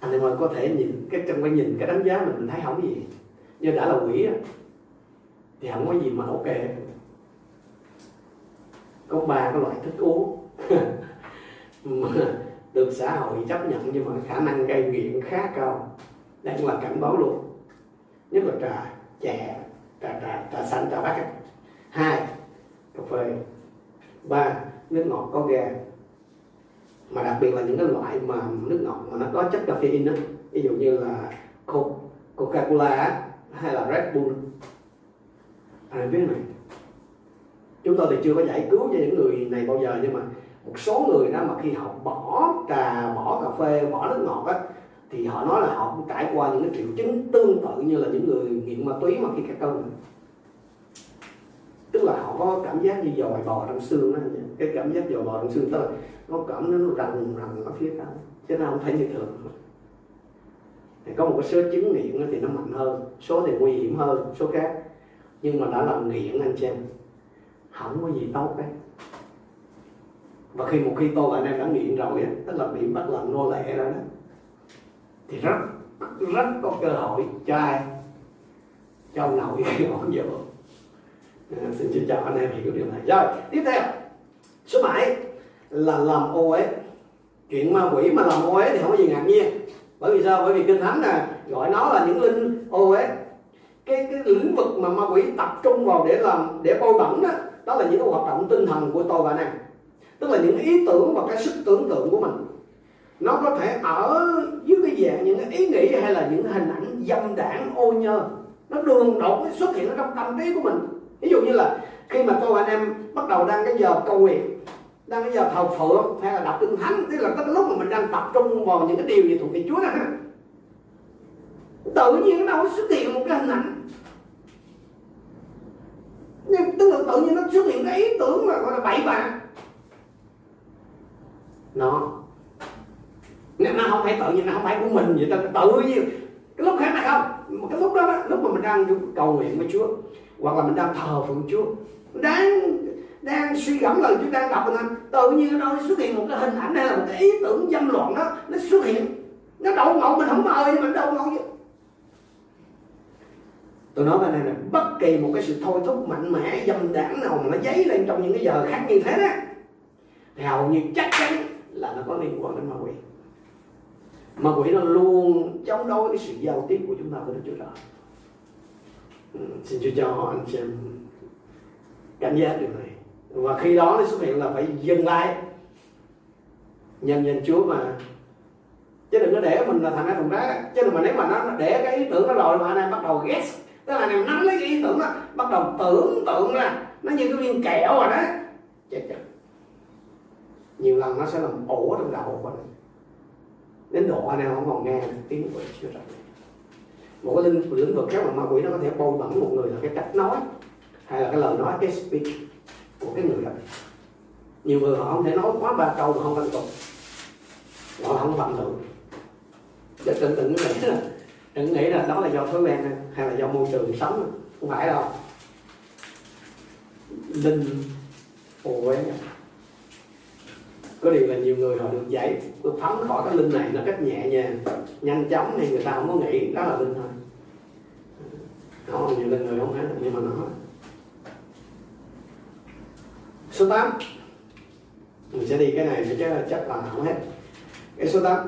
Anh em ơi có thể nhìn cái trong cái nhìn cái đánh giá mình mình thấy không gì. Nhưng đã là quỷ thì không có gì mà ok. Có ba cái loại thức uống. Mà được xã hội chấp nhận nhưng mà khả năng gây nghiện khá cao. Đây là cảnh báo luôn. Nhất là trà chè trà trà trà xanh trà bát hai, cà phê. Ba, nước ngọt có ga. Mà đặc biệt là những cái loại mà nước ngọt mà nó có chất caffeine đó ví dụ như là coca cola hay là red bull. À biết này chúng tôi thì chưa có giải cứu cho những người này bao giờ, nhưng mà một số người đó mà khi họ bỏ trà, bỏ cà phê, bỏ nước ngọt á, thì họ nói là họ cũng trải qua những cái triệu chứng tương tự như là những người nghiện ma túy mà khi cắt cơn tức là họ có cảm giác như dòi bò trong xương đó. Cái cảm giác dòi bò trong xương tức là nó cảm nó rành rành ở phía sau chứ nó không thấy như thường. Thì có một cái số chứng nghiện thì nó mạnh hơn. Số thì nguy hiểm hơn, số khác. Nhưng mà đã làm nghiện anh xem không có gì tốt đấy và khi một khi tôi anh em đã nghiện rồi á, tức là bị bắt làm nô lệ rồi đó, thì rất rất có cơ hội cho ai cho ông nội ông vợ à, xin chào, chào anh em hiểu điều này. Rồi tiếp theo. Số 7 là làm ô ấy chuyện ma quỷ mà làm ô ấy thì không có gì ngạc nhiên. Bởi vì sao? Bởi vì kinh thánh nè gọi nó là những linh ô ấy cái cái lĩnh vực mà ma quỷ tập trung vào để làm để bôi bẩn đó đó là những cái hoạt động tinh thần của tôi và anh em tức là những ý tưởng và cái sức tưởng tượng của mình. Nó có thể ở dưới cái dạng những cái ý nghĩ hay là những hình ảnh dâm đảng ô nhơ. Nó đường đột xuất hiện ở trong tâm trí của mình ví dụ như là khi mà cô anh em bắt đầu đang cái giờ cầu nguyện đang cái giờ thờ phượng hay là đọc kinh thánh tức là cái lúc mà mình đang tập trung vào những cái điều gì thuộc về Chúa đó tự nhiên nó xuất hiện một cái hình ảnh. Nhưng tức là tự nhiên nó xuất hiện cái ý tưởng mà gọi là bậy bạ. Nó nó không phải tự nhiên nó không phải của mình vậy ta tự nhiên. Cái lúc khác là không. Một cái lúc đó, đó lúc mà mình đang cầu nguyện với Chúa hoặc là mình đang thờ phượng Chúa. Đang đang suy gẫm lời Chúa, đang đọc mình tự nhiên nó xuất hiện một cái hình ảnh hay là một cái ý tưởng dâm loạn đó, nó xuất hiện. Nó đậu ngộ, mình không mời nhưng mình đậu ngộ vậy. Tôi nói với này là bất kỳ một cái sự thôi thúc mạnh mẽ, dâm đảng nào mà nó dấy lên trong những cái giờ khác như thế đó, thì hầu như chắc chắn là nó có liên quan đến ma quỷ. Ma quỷ nó luôn chống đối cái sự giao tiếp của chúng ta với Đức Chúa Trời. Ừ, xin Chúa cho anh chị em cảnh giác điều này. Và khi đó nó xuất hiện là phải dừng lại. Nhân nhân Chúa mà. Chứ đừng có để mình là thành ai thùng rác chứ mà nếu mà nó để cái ý tưởng nó rồi mà anh em bắt đầu ghét tức là anh em nắm lấy cái ý tưởng đó bắt đầu tưởng tượng ra. Nó như cái viên kẹo rồi đó. Chết chắn nhiều lần nó sẽ làm ổ trong đầu của mình. Đến độ anh em không còn nghe tiếng của Chúa rồi một cái lĩnh, lĩnh vực khác mà ma quỷ nó có thể bôi bẩn một người là cái cách nói hay là cái lời nói cái speech của cái người đó. Nhiều người họ không thể nói quá ba câu mà không liên tục họ không phạm thượng để tự tượng nghĩ là đừng nghĩ là đó là do thói quen hay là do môi trường sống không phải đâu. Linh ôi có điều là nhiều người họ được giải được phóng khỏi cái linh này nó cách nhẹ nhàng nhanh chóng thì người ta không có nghĩ đó là linh thôi đó nhiều linh người không hết, nhưng mà nó số 8 mình sẽ đi cái này chứ chắc là không hết. Cái số 8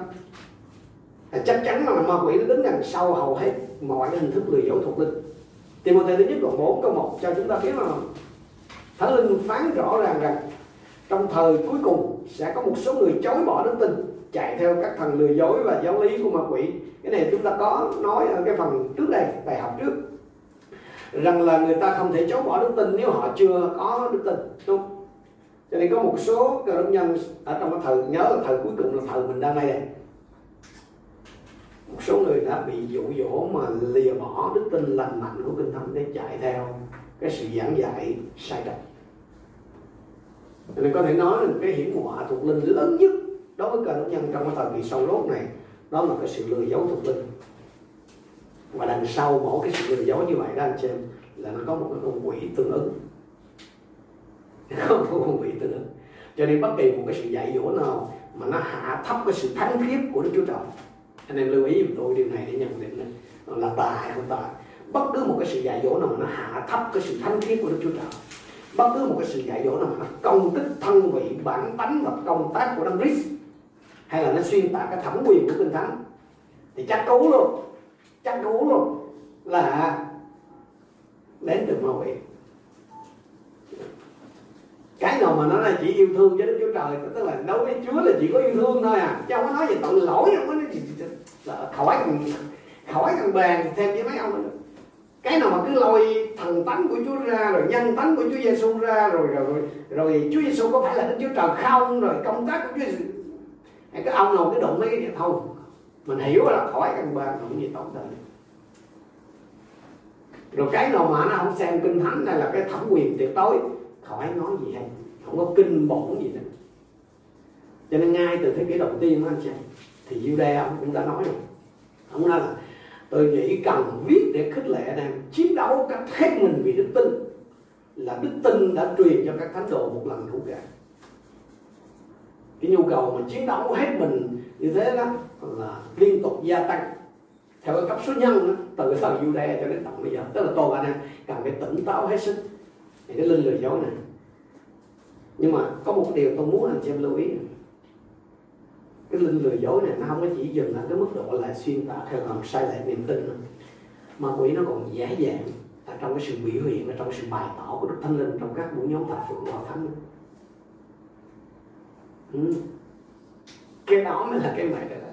là chắc chắn là ma quỷ nó đứng đằng sau hầu hết mọi hình thức lừa dối thuộc linh. Timothy thứ nhất đoạn 4 câu 1 cho chúng ta biết là Thánh Linh phán rõ ràng rằng trong thời cuối cùng sẽ có một số người chối bỏ đức tin, chạy theo các thần lừa dối và giáo lý của ma quỷ. Cái này chúng ta có nói ở cái phần trước đây, bài học trước rằng là người ta không thể chối bỏ đức tin nếu họ chưa có đức tin. Đúng. Cho nên có một số cơ đốc nhân ở trong cái thời, nhớ là thời cuối cùng là thời mình đang đây đây một số người đã bị dụ dỗ mà lìa bỏ đức tin lành mạnh của kinh thánh để chạy theo cái sự giảng dạy sai trật nên có thể nói là cái hiểm họa thuộc linh lớn nhất đối với cơ đốc nhân trong cái thời kỳ sau lốt này, đó là cái sự lừa dối thuộc linh và đằng sau mỗi cái sự lừa dối như vậy đó, anh chị em, là nó có một cái con quỷ tương ứng. Có có con quỷ tương ứng. Cho nên bất kỳ một cái sự dạy dỗ nào mà nó hạ thấp cái sự thánh khiết của Đức Chúa Trời, anh em lưu ý giùm tôi điều này để nhận định là tà hay không tà? Bất cứ một cái sự dạy dỗ nào mà nó hạ thấp cái sự thánh khiết của Đức Chúa Trời, bất cứ một cái sự dạy dỗ nào mà nó công kích thân vị bản tánh và công tác của Đấng Christ, hay là nó xuyên tạc cái thẩm quyền của kinh thánh, thì chắc cú luôn chắc cú luôn. Là đến được màu quỷ cái nào mà nó là chỉ yêu thương với Đức Chúa Trời tức là đối với Chúa là chỉ có yêu thương thôi à. Chứ không có nói về tội lỗi không có nói gì khỏi cần khỏi cần bàn thêm với mấy ông nữa. Cái nào mà cứ lôi thần tánh của Chúa ra rồi nhân tánh của Chúa Giêsu ra rồi rồi rồi, rồi Chúa Giêsu có phải là Đức Chúa Trời không? Rồi công tác của Chúa Giêsu cái ông nào cái đụng mấy cái thôi mình hiểu là khỏi căn bệnh không gì tốt đời. Rồi cái nào mà nó không xem kinh thánh này là cái thẩm quyền tuyệt đối, khỏi nói gì hết không có kinh bổn gì nữa. Cho nên ngay từ thế kỷ đầu tiên anh chị, thì Juda ông cũng đã nói rồi. Ông nói là, tôi nghĩ cần viết để khích lệ anh em, chiến đấu cách hết mình vì đức tin, là đức tin đã truyền cho các thánh đồ một lần đủ cả cái nhu cầu mà chiến đấu hết mình như thế đó là liên tục gia tăng. Theo cái cấp số nhân đó, từ thời Jude cho đến tận bây giờ tức là toàn anh em cần phải tỉnh táo hết sức. Thì cái linh lừa dối này. Nhưng mà có một điều tôi muốn anh chị em lưu ý. Cái linh lừa dối này nó không có chỉ dừng ở cái mức độ là xuyên tạc theo làm sai lệch niềm tin nữa. mà quỷ nó còn dễ dàng ở trong cái sự biểu hiện ở trong sự bày tỏ của đức thánh linh trong các buổi nhóm thờ phượng vào thánh ừ. cái đó mới là cái mày rồi đó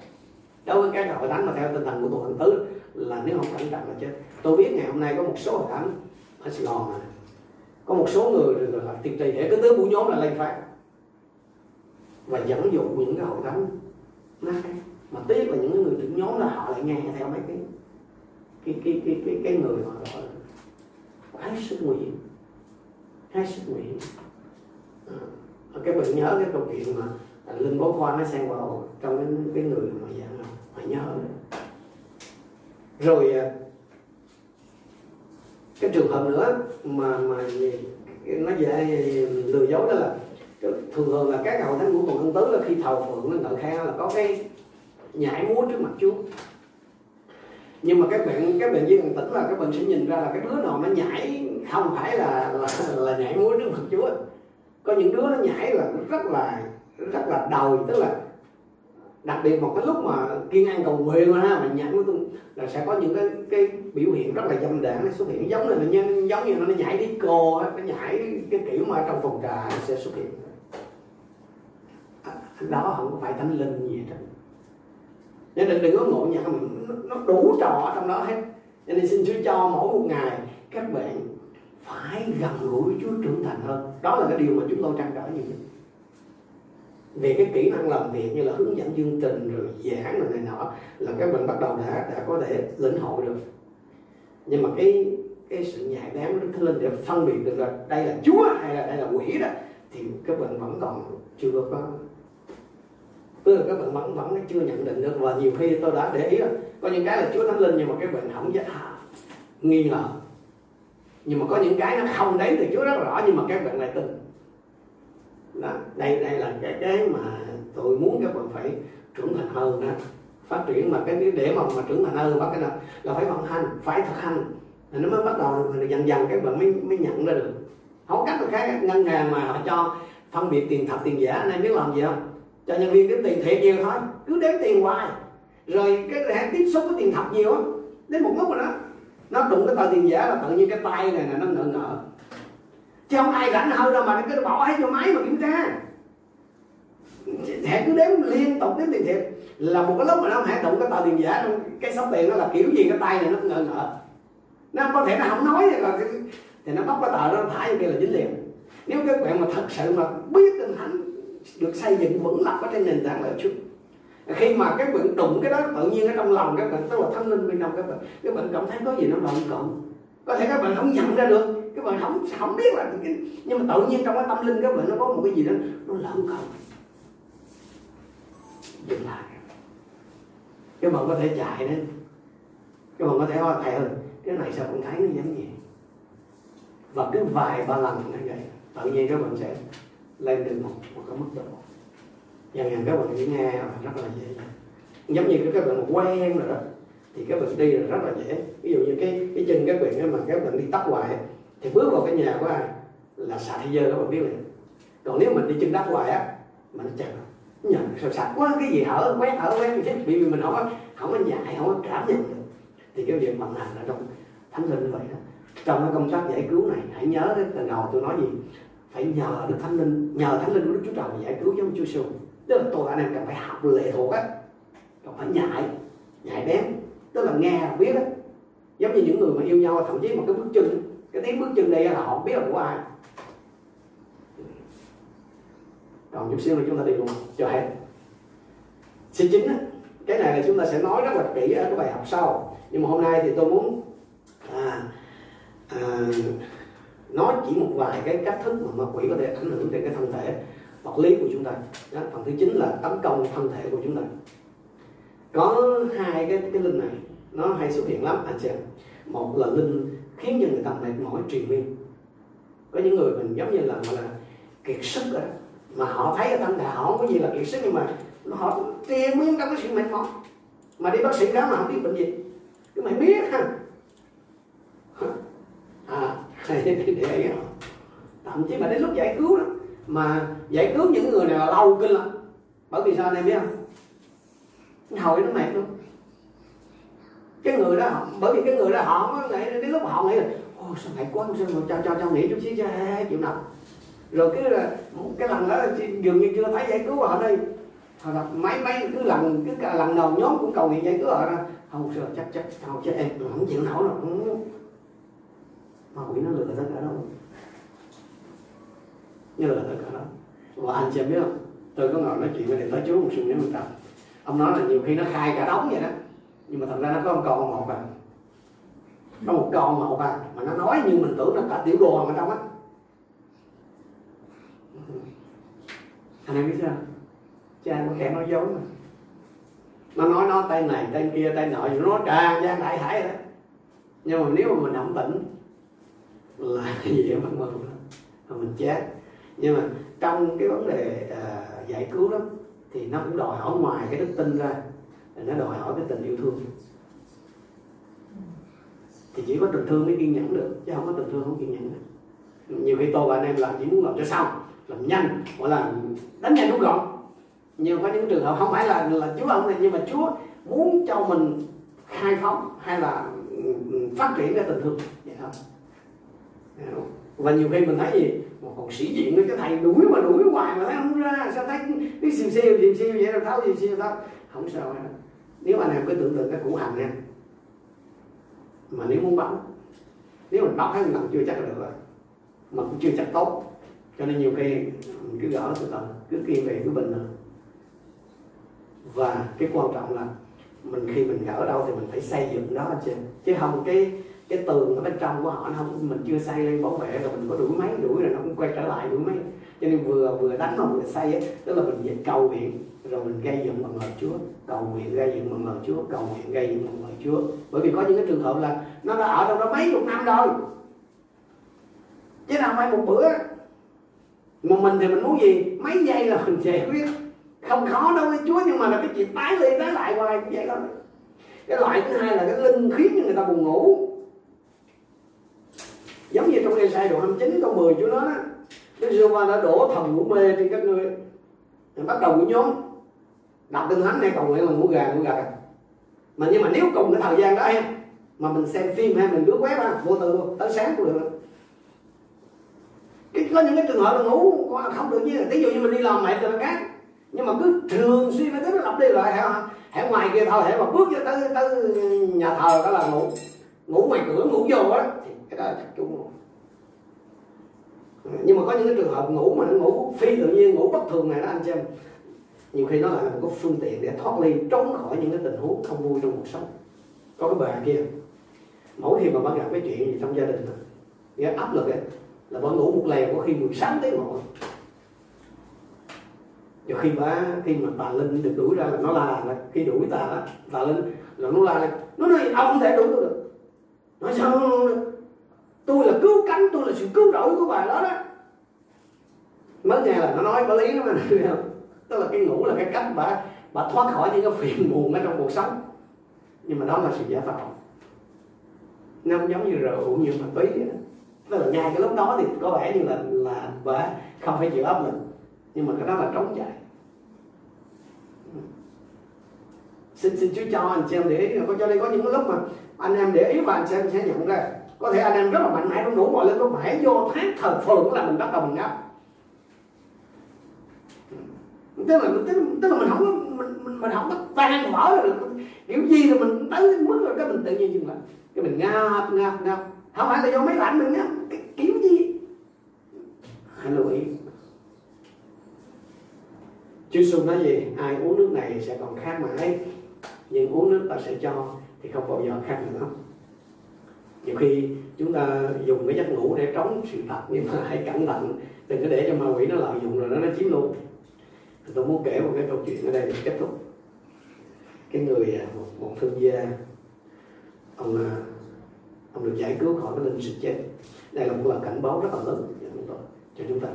đối với các hội thánh mà theo tinh thần của tổ thần tứ là nếu không cẩn trọng là chết. Tôi biết ngày hôm nay có một số hội thánh ở Sài Gòn này có một số người rồi là tiệt trì để cái tứ buổi nhóm là lên phát và dẫn dụ những cái hội thánh mà tiếc là những người trưởng nhóm là họ lại nghe theo mấy cái cái cái cái cái, cái người họ gọi là hết sức nguy hiểm hết sức nguy hiểm à. Ờ, cái bạn nhớ cái câu chuyện mà linh bố khoa nó xen vào trong cái, cái người mà dạng mà nhớ rồi à, cái trường hợp nữa mà mà nó dễ lừa dối đó là thường thường là các hậu thánh của còn thân tứ là khi thầu phượng lên ngợi khang là có cái nhảy múa trước mặt chúa. Nhưng mà các bạn các bạn viên tỉnh là các bạn sẽ nhìn ra là cái đứa nào nó nhảy không phải là là, là nhảy múa trước mặt chúa có những đứa nó nhảy là rất là rất là đầu tức là đặc biệt một cái lúc mà kiên an cầu nguyện ha mà nhảy nó là sẽ có những cái cái biểu hiện rất là dâm đảng xuất hiện giống như là nhân giống như nó nhảy đi cô nó nhảy cái kiểu mà trong phòng trà sẽ xuất hiện. À, đó không phải thánh linh gì hết nên đừng đừng có ngộ nhận nó, nó đủ trò trong đó hết. Cho nên xin Chúa cho mỗi một ngày các bạn phải gần gũi với Chúa trưởng thành hơn. Đó là cái điều mà chúng tôi trăn trở nhiều nhất. Về cái kỹ năng làm việc như là hướng dẫn chương trình, rồi giảng, rồi này nọ, là các bạn bắt đầu đã đã có thể lĩnh hội được. Nhưng mà cái cái sự nhạy bén đức thánh linh để phân biệt được là đây là chúa hay là đây là quỷ đó, thì các bạn vẫn còn chưa có tức là các bạn vẫn vẫn chưa nhận định được. Và nhiều khi tôi đã để ý là có những cái là chúa thánh linh nhưng mà các bạn không dám nghi ngờ nhưng mà có những cái nó không đến từ chúa, rất rõ, nhưng mà các bạn lại tin. Đó. đây đây là cái cái mà tôi muốn các bạn phải trưởng thành hơn đó. Phát triển mà cái để mà mà trưởng thành hơn, bắt cái nào là phải vận hành, phải thực hành. Thì nó mới bắt đầu được dần dần các bạn mới mới nhận ra được. Không cách nào khác, ngân hàng mà họ cho phân biệt tiền thật, tiền giả, anh em biết làm gì không? Cho nhân viên đếm tiền thiệt nhiều thôi, cứ đếm tiền hoài. Rồi cái hãng tiếp xúc với tiền thật nhiều á, đến một lúc rồi đó nó đụng cái tờ tiền giả là tự nhiên cái tay này là nó ngợ ngợ chứ không ai rảnh hơn đâu mà nó cứ bỏ hết vô máy mà kiểm tra. Hãy cứ đếm liên tục, đếm tiền thiệt. Là một cái lúc mà nó hãy đụng cái tờ tiền giả cái số tiền đó là kiểu gì, cái tay này nó ngợ ngợ nó có thể, nó không nói là thì nó bóc cái tờ đó, nó thả vô kia là dính liền. Nếu các bạn mà thật sự mà biết tinh thánh được xây dựng vững lập ở trên nền tảng là trước khi mà các bạn đụng cái đó tự nhiên ở trong lòng các bạn tức là thánh linh bên trong các bạn các bạn cảm thấy có gì nó động cộng có thể các bạn không nhận ra được các bạn không không biết là cái, nhưng mà tự nhiên trong cái tâm linh các bạn nó có một cái gì đó nó lợn cộng dừng lại. Các bạn có thể chạy đấy. Các bạn có thể hỏi thầy ơi cái này sao con thấy nó giống gì và cứ vài ba lần như vậy tự nhiên các bạn sẽ lên được một, một cái mức độ dần dần các bạn chỉ nghe rất là dễ. Giống như các bạn quen rồi đó thì các bạn đi là rất là dễ. Ví dụ như cái cái chân các bạn mà các bạn đi tắt hoài thì bước vào cái nhà của ai? Là sạch hay dơ các bạn biết liền. Còn nếu mình đi chân đắt hoài á mà nó chặt nhận sao sạch quá cái gì hở quét hở quét chứ bởi vì mình không có không có nhạy, không có cảm nhận được. Thì cái việc vận hành là trong thánh linh như vậy đó. Trong cái công tác giải cứu này hãy nhớ cái từ đầu tôi nói gì? Phải nhờ đức thánh linh nhờ thánh linh của đức chúa trời giải cứu giống chúa giêsu tức là tôi anh em cần phải học lệ thuộc á cần phải nhạy nhạy bén. Tức là nghe là biết á. Giống như những người mà yêu nhau thậm chí một cái bước chân cái tiếng bước chân đây là họ biết là của ai. Còn chút xíu nữa chúng ta đi luôn cho hết. C chính á cái này là chúng ta sẽ nói rất là kỹ ở cái bài học sau. Nhưng mà hôm nay thì tôi muốn à, à, nói chỉ một vài cái cách thức mà ma quỷ có thể ảnh hưởng trên cái thân thể vật lý của chúng ta. Đó, phần thứ chín là tấn công thân thể của chúng ta. Có hai cái cái linh này nó hay xuất hiện lắm anh chị. một là linh khiến cho người ta mệt mỏi triền miên. Có những người mình giống như là mà là kiệt sức rồi mà họ thấy ở tâm đạo họ không có gì là kiệt sức nhưng mà họ triền miên trong cái sự mệt mỏi. Mà đi bác sĩ khám mà không biết bệnh gì. Cái mày biết ha. À để thậm chí mà đến lúc giải cứu đó mà giải cứu những người này là lâu kinh lắm. Bởi vì sao anh em biết không? Hồi nó mệt luôn cái người đó bởi vì cái người đó họ nghĩ đến lúc họ nghĩ là, ôi, sao mệt quá, sao mà cho cho cho nghỉ chút xíu cho chịu nằm rồi cứ là, cái lần đó dường như chưa thấy giải cứu họ đây. Họ là mấy mấy cứ lần cứ lần đầu nhóm cũng cầu nguyện giải cứu họ ra không sợ chắc chắc không chết, em không chịu nổi rồi mà quỷ nó lừa tất cả đâu như là tất cả đó và anh chị biết không? Tôi có ngồi nói chuyện với thầy tới chú một sự nhớ một tập ông nói là nhiều khi nó khai cả đống vậy đó. Nhưng mà thật ra nó có một con một à có một con một à mà nó nói như mình tưởng là cả tiểu đồ ở trong á. Anh em biết sao cha có kẻ nói dối mà. Nó nói nó tay này tay kia tay nọ nó trà tràn gian đại hải đó. Nhưng mà nếu mà mình không tỉnh là dễ mất mừng mà mình chết nhưng mà trong cái vấn đề à, giải cứu đó thì nó cũng đòi hỏi ngoài cái đức tin ra nó đòi hỏi cái tình yêu thương. Thì chỉ có tình thương mới kiên nhẫn được chứ không có tình thương không kiên nhẫn được. Nhiều khi tôi và anh em làm chỉ muốn làm cho xong làm nhanh gọi là đánh nhanh đúng gọn. Nhiều có những trường hợp không phải là là chúa ông này nhưng mà chúa muốn cho mình khai phóng hay là ừ, ừ, phát triển cái tình thương. Vậy thôi. Và nhiều khi mình thấy gì? Mà còn sĩ diện với cái thầy đuổi mà đuổi hoài mà thấy không ra, sao thấy cái siêu siêu siêu siêu vậy đâu, tháo siêu siêu tháo không sao hết nếu anh em cứ tưởng tượng cái củ hành nha. Mà nếu muốn bắn, nếu mình bóc thấy mình chưa chắc được rồi mà cũng chưa chắc tốt, cho nên nhiều khi mình cứ gỡ từ từ cứ kiên về cứ bình rồi và cái quan trọng là mình khi mình gỡ đâu thì mình phải xây dựng đó trên. Chứ không, cái cái tường ở bên trong của họ nó không mình chưa xây lên bảo vệ rồi mình có đuổi máy đuổi rồi nó cũng quay trở lại đuổi máy cho nên vừa vừa đánh mà vừa xây ấy, tức là mình cầu nguyện rồi mình gây dựng bằng lời Chúa. Cầu nguyện gây dựng bằng lời Chúa cầu nguyện gây dựng bằng lời Chúa. Bởi vì có những cái trường hợp là nó đã ở trong đó mấy chục năm rồi. Chứ nào mai một bữa mà mình thì mình muốn gì? Mấy giây là mình giải quyết. Không khó đâu với Chúa nhưng mà là cái chuyện tái đi tái lại hoài cũng vậy đó cái loại thứ hai là cái linh khiến cho người ta buồn ngủ. 12 đoạn 29 câu 10 chỗ đó Đức giê va đã đổ thần ngũ mê trên các ngươi bắt đầu của nhóm. Đọc kinh thánh này, cầu nguyện là ngũ gà ngũ gà mà nhưng mà nếu cùng cái thời gian đó em, mà mình xem phim hay mình cứ quét ha vô tư luôn, tới sáng cũng được. Cái có những cái trường hợp là ngủ không được như ví dụ như mình đi làm mệt rồi khác. Nhưng mà cứ thường xuyên phải cứ lặp đi lại, hả? Hả ngoài kia thôi, hả? Mà bước vô tới tới nhà thờ đó là ngủ. Ngủ ngoài cửa, ngủ vô á, thì cái đó là chắc rồi nhưng mà có những cái trường hợp ngủ mà nó ngủ phi tự nhiên, ngủ bất thường này đó, anh xem nhiều khi nó là một cái phương tiện để thoát ly, trốn khỏi những cái tình huống không vui trong cuộc sống. Có cái bà kia, mỗi khi mà bắt gặp cái chuyện gì trong gia đình nghe áp lực ấy, là bà ngủ một lèo có khi 16 tiếng một rồi khi bà, khi mà bà linh được đuổi ra là nó la là khi đuổi tà bà linh, là nó la là nó nói ông không thể đuổi tôi được. Nói sao tôi là cứu cánh, tôi là sự cứu rỗi của bà đó đó. Mới nghe là nó nói có lý lắm anh không? Tức là cái ngủ là cái cách bà bà thoát khỏi những cái phiền muộn ở trong cuộc sống. Nhưng mà đó là sự giả tạo. Nó không giống như rượu, như ma túy tức là ngay cái lúc đó thì có vẻ như là là bà không phải chịu áp lực. Nhưng mà cái đó là trống chạy xin xin Chúa cho anh xem em để ý có cho nên có những lúc mà anh em để ý và anh xem sẽ nhận ra có thể anh em rất là mạnh mẽ trong đủ mọi lên có phải vô thác thờ phượng là mình bắt đầu mình ngáp. Tức là tức, tức là mình không mình, mình, mình không có tan vỡ được. Kiểu gì thì mình tới mức rồi cái mình tự nhiên dừng lại. Cái mình ngáp ngáp ngáp. Không phải là do máy lạnh mình ngáp cái kiểu gì? Hãy lưu ý. Chúa Giêsu nói gì? Ai uống nước này sẽ còn khát mãi. Nhưng uống nước ta sẽ cho thì không bao giờ khát nữa nhiều khi chúng ta dùng cái giấc ngủ để trống sự thật nhưng mà hãy cẩn thận đừng có để cho ma quỷ nó lợi dụng rồi nó nó chiếm luôn. Tôi muốn kể một cái câu chuyện ở đây để kết thúc. Cái người à, một, một thương gia ông à, ông được giải cứu khỏi cái linh sự chết. Đây là một lời cảnh báo rất là lớn cho chúng tôi cho chúng ta.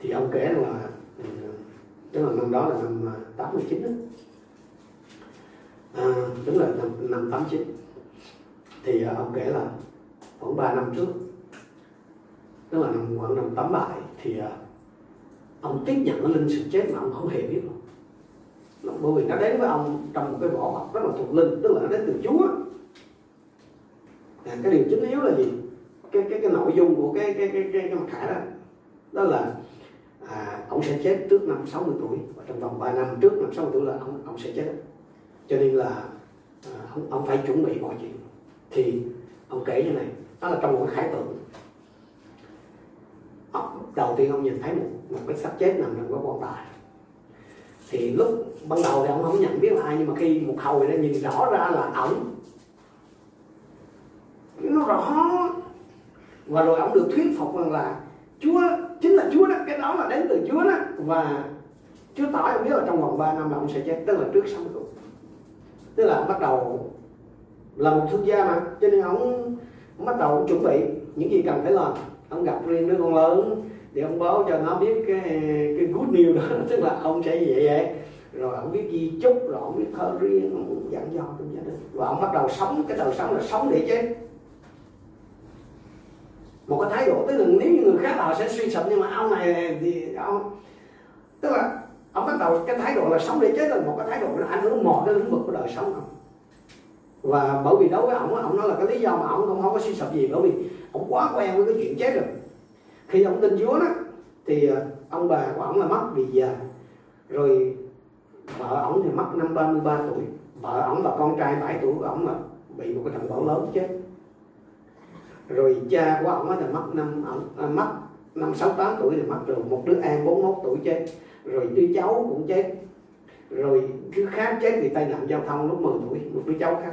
Thì ông kể là à, tức là năm đó là năm 89 chín đó. À, tức là năm, năm 89 thì à, ông kể là khoảng 3 năm trước tức là năm khoảng năm 87 thì à, ông tiếp nhận cái linh sự chết mà ông không hề biết. Luôn bởi vì nó đến với ông trong một cái vỏ bọc rất là thuộc linh tức là nó đến từ chúa. À, cái điều chính yếu là gì? Cái cái cái nội dung của cái cái cái cái, cái mặt khải đó đó là à, ông sẽ chết trước năm 60 tuổi và trong vòng 3 năm trước năm 60 tuổi là ông ông sẽ chết. Cho nên là à, ông, ông phải chuẩn bị mọi chuyện thì ông kể như này đó là trong một cái khải tượng ờ, đầu tiên ông nhìn thấy một, một cái xác chết nằm trong cái quan tài. Thì lúc ban đầu thì ông không nhận biết là ai nhưng mà khi một hồi đã nhìn rõ ra là ổng. Nó rõ. Và rồi ông được thuyết phục rằng là Chúa chính là Chúa đó cái đó là đến từ Chúa đó. Và Chúa tỏ ông biết là trong vòng 3 năm là ông sẽ chết tức là trước sống cuộc tức là bắt đầu là một thương gia mà. Cho nên ông, ông bắt đầu chuẩn bị những gì cần phải làm. Ông gặp riêng đứa con lớn thì ông báo cho nó biết cái cái good news đó. Tức là ông sẽ như vậy vậy rồi ông biết di chúc rồi ông biết thơ riêng ông dặn dò trong gia đình. Và ông bắt đầu sống cái đời sống là sống để chết. Một cái thái độ tức là nếu như người khác họ sẽ suy sụp nhưng mà ông này thì ông tức là ông bắt đầu cái thái độ là sống để chết là một cái thái độ là ảnh hưởng mọi cái lĩnh vực của đời sống không và bởi vì đối với ông ông nói là cái lý do mà ông không, không có suy sụp gì bởi vì ông quá quen với cái chuyện chết rồi. Khi ông tin Chúa đó thì ờ, ông bà của ông là mất vì già. Rồi vợ ông thì mất năm 33 tuổi. Vợ ông và con trai 7 tuổi của ông là bị một cái trận bão lớn chết. Rồi cha của ông thì mất năm ông à, mất năm sáu tám tuổi thì mất rồi một đứa em 41 tuổi chết. Rồi đứa cháu cũng chết rồi cứ khác chết vì tai nạn giao thông lúc 10 tuổi một đứa cháu khác.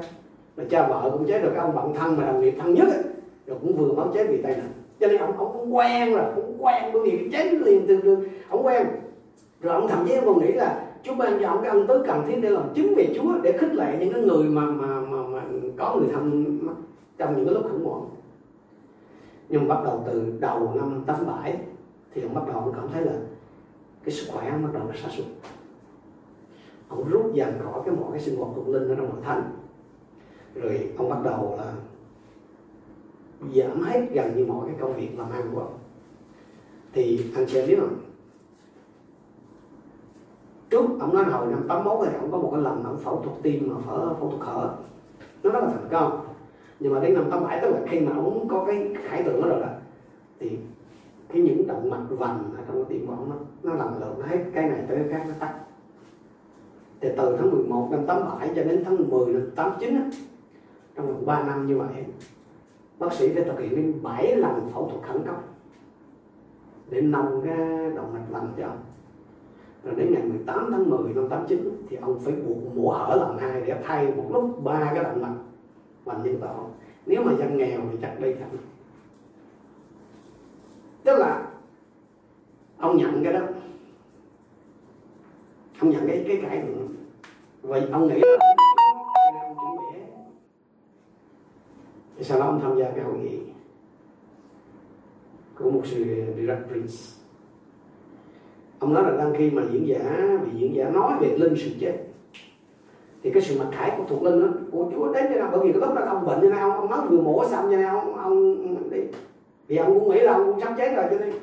Rồi cha vợ cũng chết rồi cái ông bạn thân mà đồng nghiệp thân nhất ấy, rồi cũng vừa máu chết vì tai nạn cho nên ông ông cũng quen rồi cũng quen bởi vì cái chết liền từ từ. Ông quen. Rồi ông thậm chí ông còn nghĩ là Chúa ban cho ông cái ân tứ cần thiết để làm chứng về Chúa để khích lệ những cái người mà mà mà, mà có người thân trong những cái lúc khủng hoảng. Nhưng bắt đầu từ đầu năm 87 thì ông bắt đầu ông cảm thấy là cái sức khỏe ông bắt đầu nó sa sút ông rút dần khỏi cái mọi cái sinh hoạt thuộc linh ở trong hội thánh. Rồi ông bắt đầu là giảm hết gần như mọi cái công việc làm ăn của ông. Thì anh chị em biết không trước ông nói hồi năm 81 thì ông có một cái lần ông phẫu thuật tim mà phẫu phẫu thuật hở. Nó rất là thành công. Nhưng mà đến năm 87 tức là khi mà ông có cái khải tượng đó rồi đó, thì cái những động mạch vành ở trong cái tim của ông nó nó làm lượng hết. Cái này tới cái khác nó tắt thì từ tháng 11 năm 87 cho đến tháng 10 năm 89 trong vòng 3 năm như vậy, bác sĩ phải thực hiện đến 7 lần phẫu thuật khẩn cấp để nâng cái động mạch vành cho ông. Rồi đến ngày 18 tháng 10 năm 89 thì ông phải buộc mổ hở lần hai để thay một lúc ba cái động mạch vành nhân tạo. Nếu mà dân nghèo thì chắc đây thẳng. Tức là ông nhận cái đó, ông nhận cái cái cải thiện vậy ông nghĩ là ông chuẩn bị thì sau đó ông tham gia cái hội nghị của một sư Direct Prince. Ông nói là đang khi mà diễn giả bị diễn giả nói về linh sự chết, thì cái sự mặc khải của thuộc linh đó của Chúa đến cho nào bởi vì cái lúc đó ông bệnh cho nên ông ông nói vừa mổ xong cho nên ông ông đi. Vì ông cũng nghĩ là ông cũng sắp chết rồi cho nên.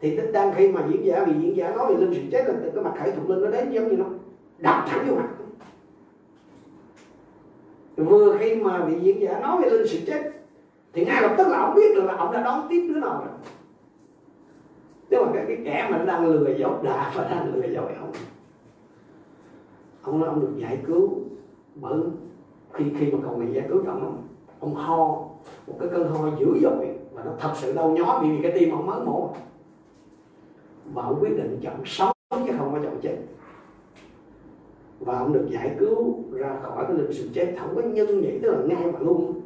Thì đang khi mà diễn giả vì diễn giả nói về linh sự chết là cái mặt khải thuộc linh nó đến giống như nó đập thẳng vô. Mặt vừa khi mà vị diễn giả nói về linh sự chết thì ngay lập tức là ông biết được là ông đã đón tiếp đứa nào rồi. Nhưng mà cái, cái kẻ mà đang lừa dối đã và đang lừa dối ông. Ông nói ông được giải cứu bởi khi khi mà cầu nguyện giải cứu trong ông. Ông ho một cái cơn ho dữ dội và nó thật sự đau nhói vì cái tim ông mới mổ. Và ông quyết định chọn sống chứ không có chọn chết và ông được giải cứu ra khỏi cái linh sự chết không có nhân nhĩ tức là ngay và luôn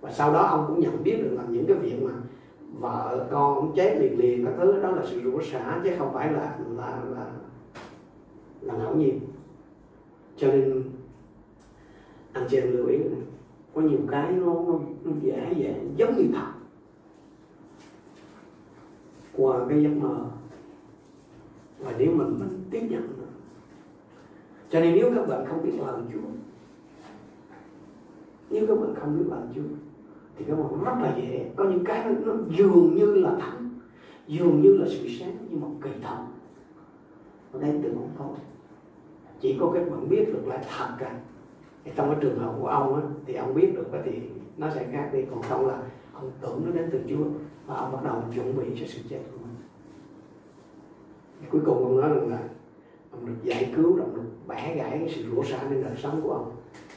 và sau đó ông cũng nhận biết được là những cái việc mà vợ con ông chết liền liền các thứ đó là sự rủa xả chứ không phải là là là là ngẫu nhiên. Cho nên anh chị em lưu ý có nhiều cái nó, nó, nó dễ dễ giống như thật. Qua cái giấc mơ. Và nếu mình mình tiếp nhận cho nên nếu các bạn không biết lời Chúa nếu các bạn không biết lời Chúa thì các bạn rất là dễ. Có những cái nó, nó dường như là thắng dường như là sự sáng nhưng mà kỳ thật. Nó đến từ bóng tối. Chỉ có các bạn biết được là thật cả. Trong cái trường hợp của ông á, thì ông biết được thì nó sẽ khác đi. Còn không là ông tưởng nó đến từ Chúa và ông bắt đầu chuẩn bị cho sự chết của mình. Cuối cùng ông nói rằng là ông được giải cứu, ông được bẻ gãy cái sự rủa xả trên đời sống của ông.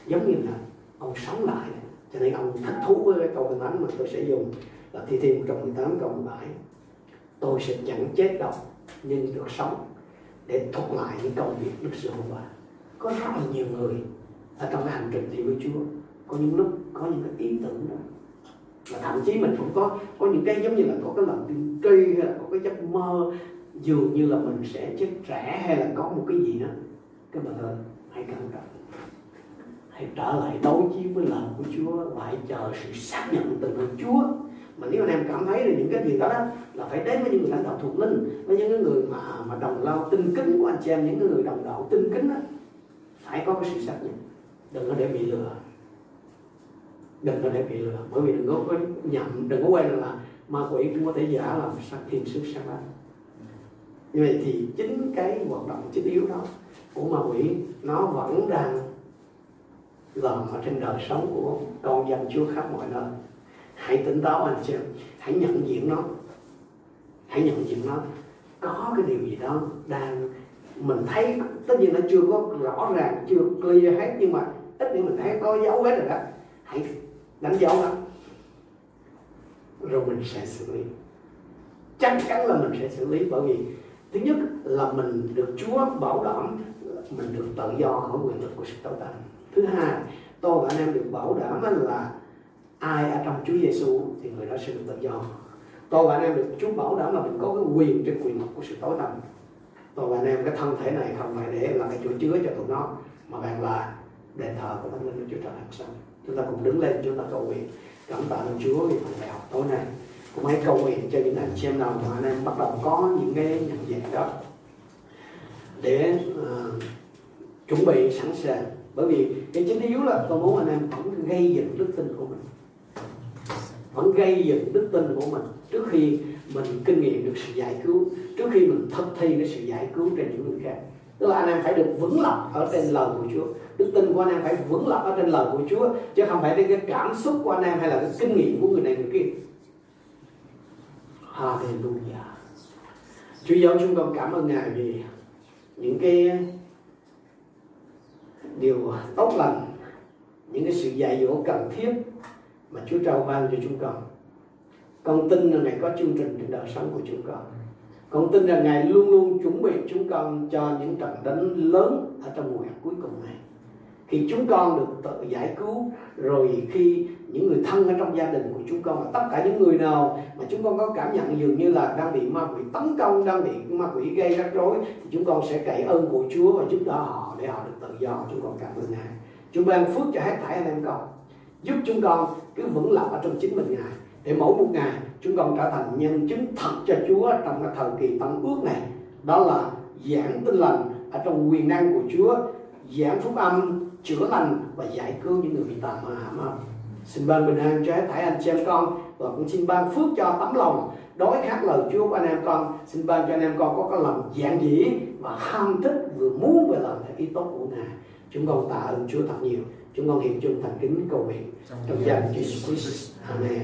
Giống như là ông sống lại. Cho nên ông thích thú với cái câu kinh thánh mà tôi sẽ dùng là thi thiên 118 câu 17 tôi sẽ chẳng chết đâu, nhưng được sống để thuật lại những công việc Đức sự Hô Va có rất là nhiều người ở trong cái hành trình thì với Chúa, có những lúc có những cái ý tưởng đó. Và thậm chí mình cũng có có những cái giống như là có cái lòng tiên tri hay là có cái giấc mơ dường như là mình sẽ chết trẻ hay là có một cái gì đó. Các bạn ơi hãy cẩn trọng hãy trở lại đối chiếu với lời của Chúa và hãy chờ sự xác nhận từ nơi Chúa. Mà nếu anh em cảm thấy là những cái việc đó, đó là phải đến với những người lãnh đạo thuộc linh với những người mà mà đồng lao tinh kính của anh chị em những người đồng đạo tinh kính đó phải có cái sự xác nhận. Đừng có để bị lừa. Đừng có để bị lừa bởi vì đừng có, nhầm đừng có quên là ma quỷ cũng có thể giả làm sắc thiên sứ sáng đó như vậy thì chính cái hoạt động chính yếu đó của ma quỷ, nó vẫn đang làm ở trên đời sống của con dân Chúa khắp mọi nơi. Hãy tỉnh táo anh chị hãy nhận diện nó. Hãy nhận diện nó. Có cái điều gì đó đang mình thấy, tất nhiên nó chưa có rõ ràng, chưa clear hết, nhưng mà ít nhất mình thấy có dấu hết rồi đó. Hãy đánh dấu đó rồi mình sẽ xử lý. Chắc chắn là mình sẽ xử lý bởi vì thứ nhất là mình được Chúa bảo đảm, mình được tự do khỏi quyền lực của sự tối tăm thứ hai, tôi và anh em được bảo đảm là ai ở trong Chúa Giêsu thì người đó sẽ được tự do. Tôi và anh em được Chúa bảo đảm là mình có cái quyền trên quyền lực của sự tối tăm tôi và anh em, cái thân thể này không phải để là cái chỗ chứa cho tụi nó, mà bạn là đền thờ của thánh linh của Chúa Trời Hạnh Sống chúng ta cùng đứng lên, chúng ta cầu nguyện, cảm tạ ơn Chúa vì phần bài học tối nay cũng hãy cầu nguyện cho những anh chị em nào mà anh em bắt đầu có những cái nhận dạng đó để uh, chuẩn bị sẵn sàng. Bởi vì cái chính yếu là tôi muốn anh em vẫn gây dựng đức tin của mình. Vẫn gây dựng đức tin của mình trước khi mình kinh nghiệm được sự giải cứu trước khi mình thực thi cái sự giải cứu trên những người khác. Tức là anh em phải được vững lập ở trên lời của Chúa. Đức tin của anh em phải vững lập ở trên lời của Chúa chứ không phải trên cái cảm xúc của anh em hay là cái kinh nghiệm của người này người kia. Hallelujah. Chúa giáo chúng con cảm ơn Ngài vì những cái điều tốt lành, những cái sự dạy dỗ cần thiết mà Chúa trao ban cho chúng con. Con tin rằng Ngài có chương trình trên đời sống của chúng con. Con tin rằng Ngài luôn luôn chuẩn bị chúng con cho những trận đánh lớn ở trong mùa hè cuối cùng này khi chúng con được tự giải cứu, rồi khi những người thân ở trong gia đình của chúng con và tất cả những người nào mà chúng con có cảm nhận dường như là đang bị ma quỷ tấn công, đang bị ma quỷ gây rắc rối, thì chúng con sẽ cậy ơn của Chúa và giúp đỡ họ để họ được tự do. Chúng con cảm ơn Ngài. Chúa ban phước cho hết thảy anh em con. Giúp chúng con cứ vững lập ở trong chính mình, Ngài. Để mỗi một ngày, chúng con trở thành nhân chứng thật cho Chúa trong cái thời kỳ tân ước này. Đó là giảng tin lành ở trong quyền năng của Chúa, giảng phúc âm chữa lành và giải cứu những người bị tàn ma hãm hợp xin ban bình an cho hết thảy anh chị em con và cũng xin ban phước cho tấm lòng đối khác lời Chúa của anh em con. Xin ban cho anh em con có cái lòng giản dĩ và ham thích vừa muốn vừa làm theo ý tốt của ngài. Chúng con tạ ơn Chúa thật nhiều. Chúng con hiện chung thành kính cầu nguyện. Trong danh Jesus Christ. Amen.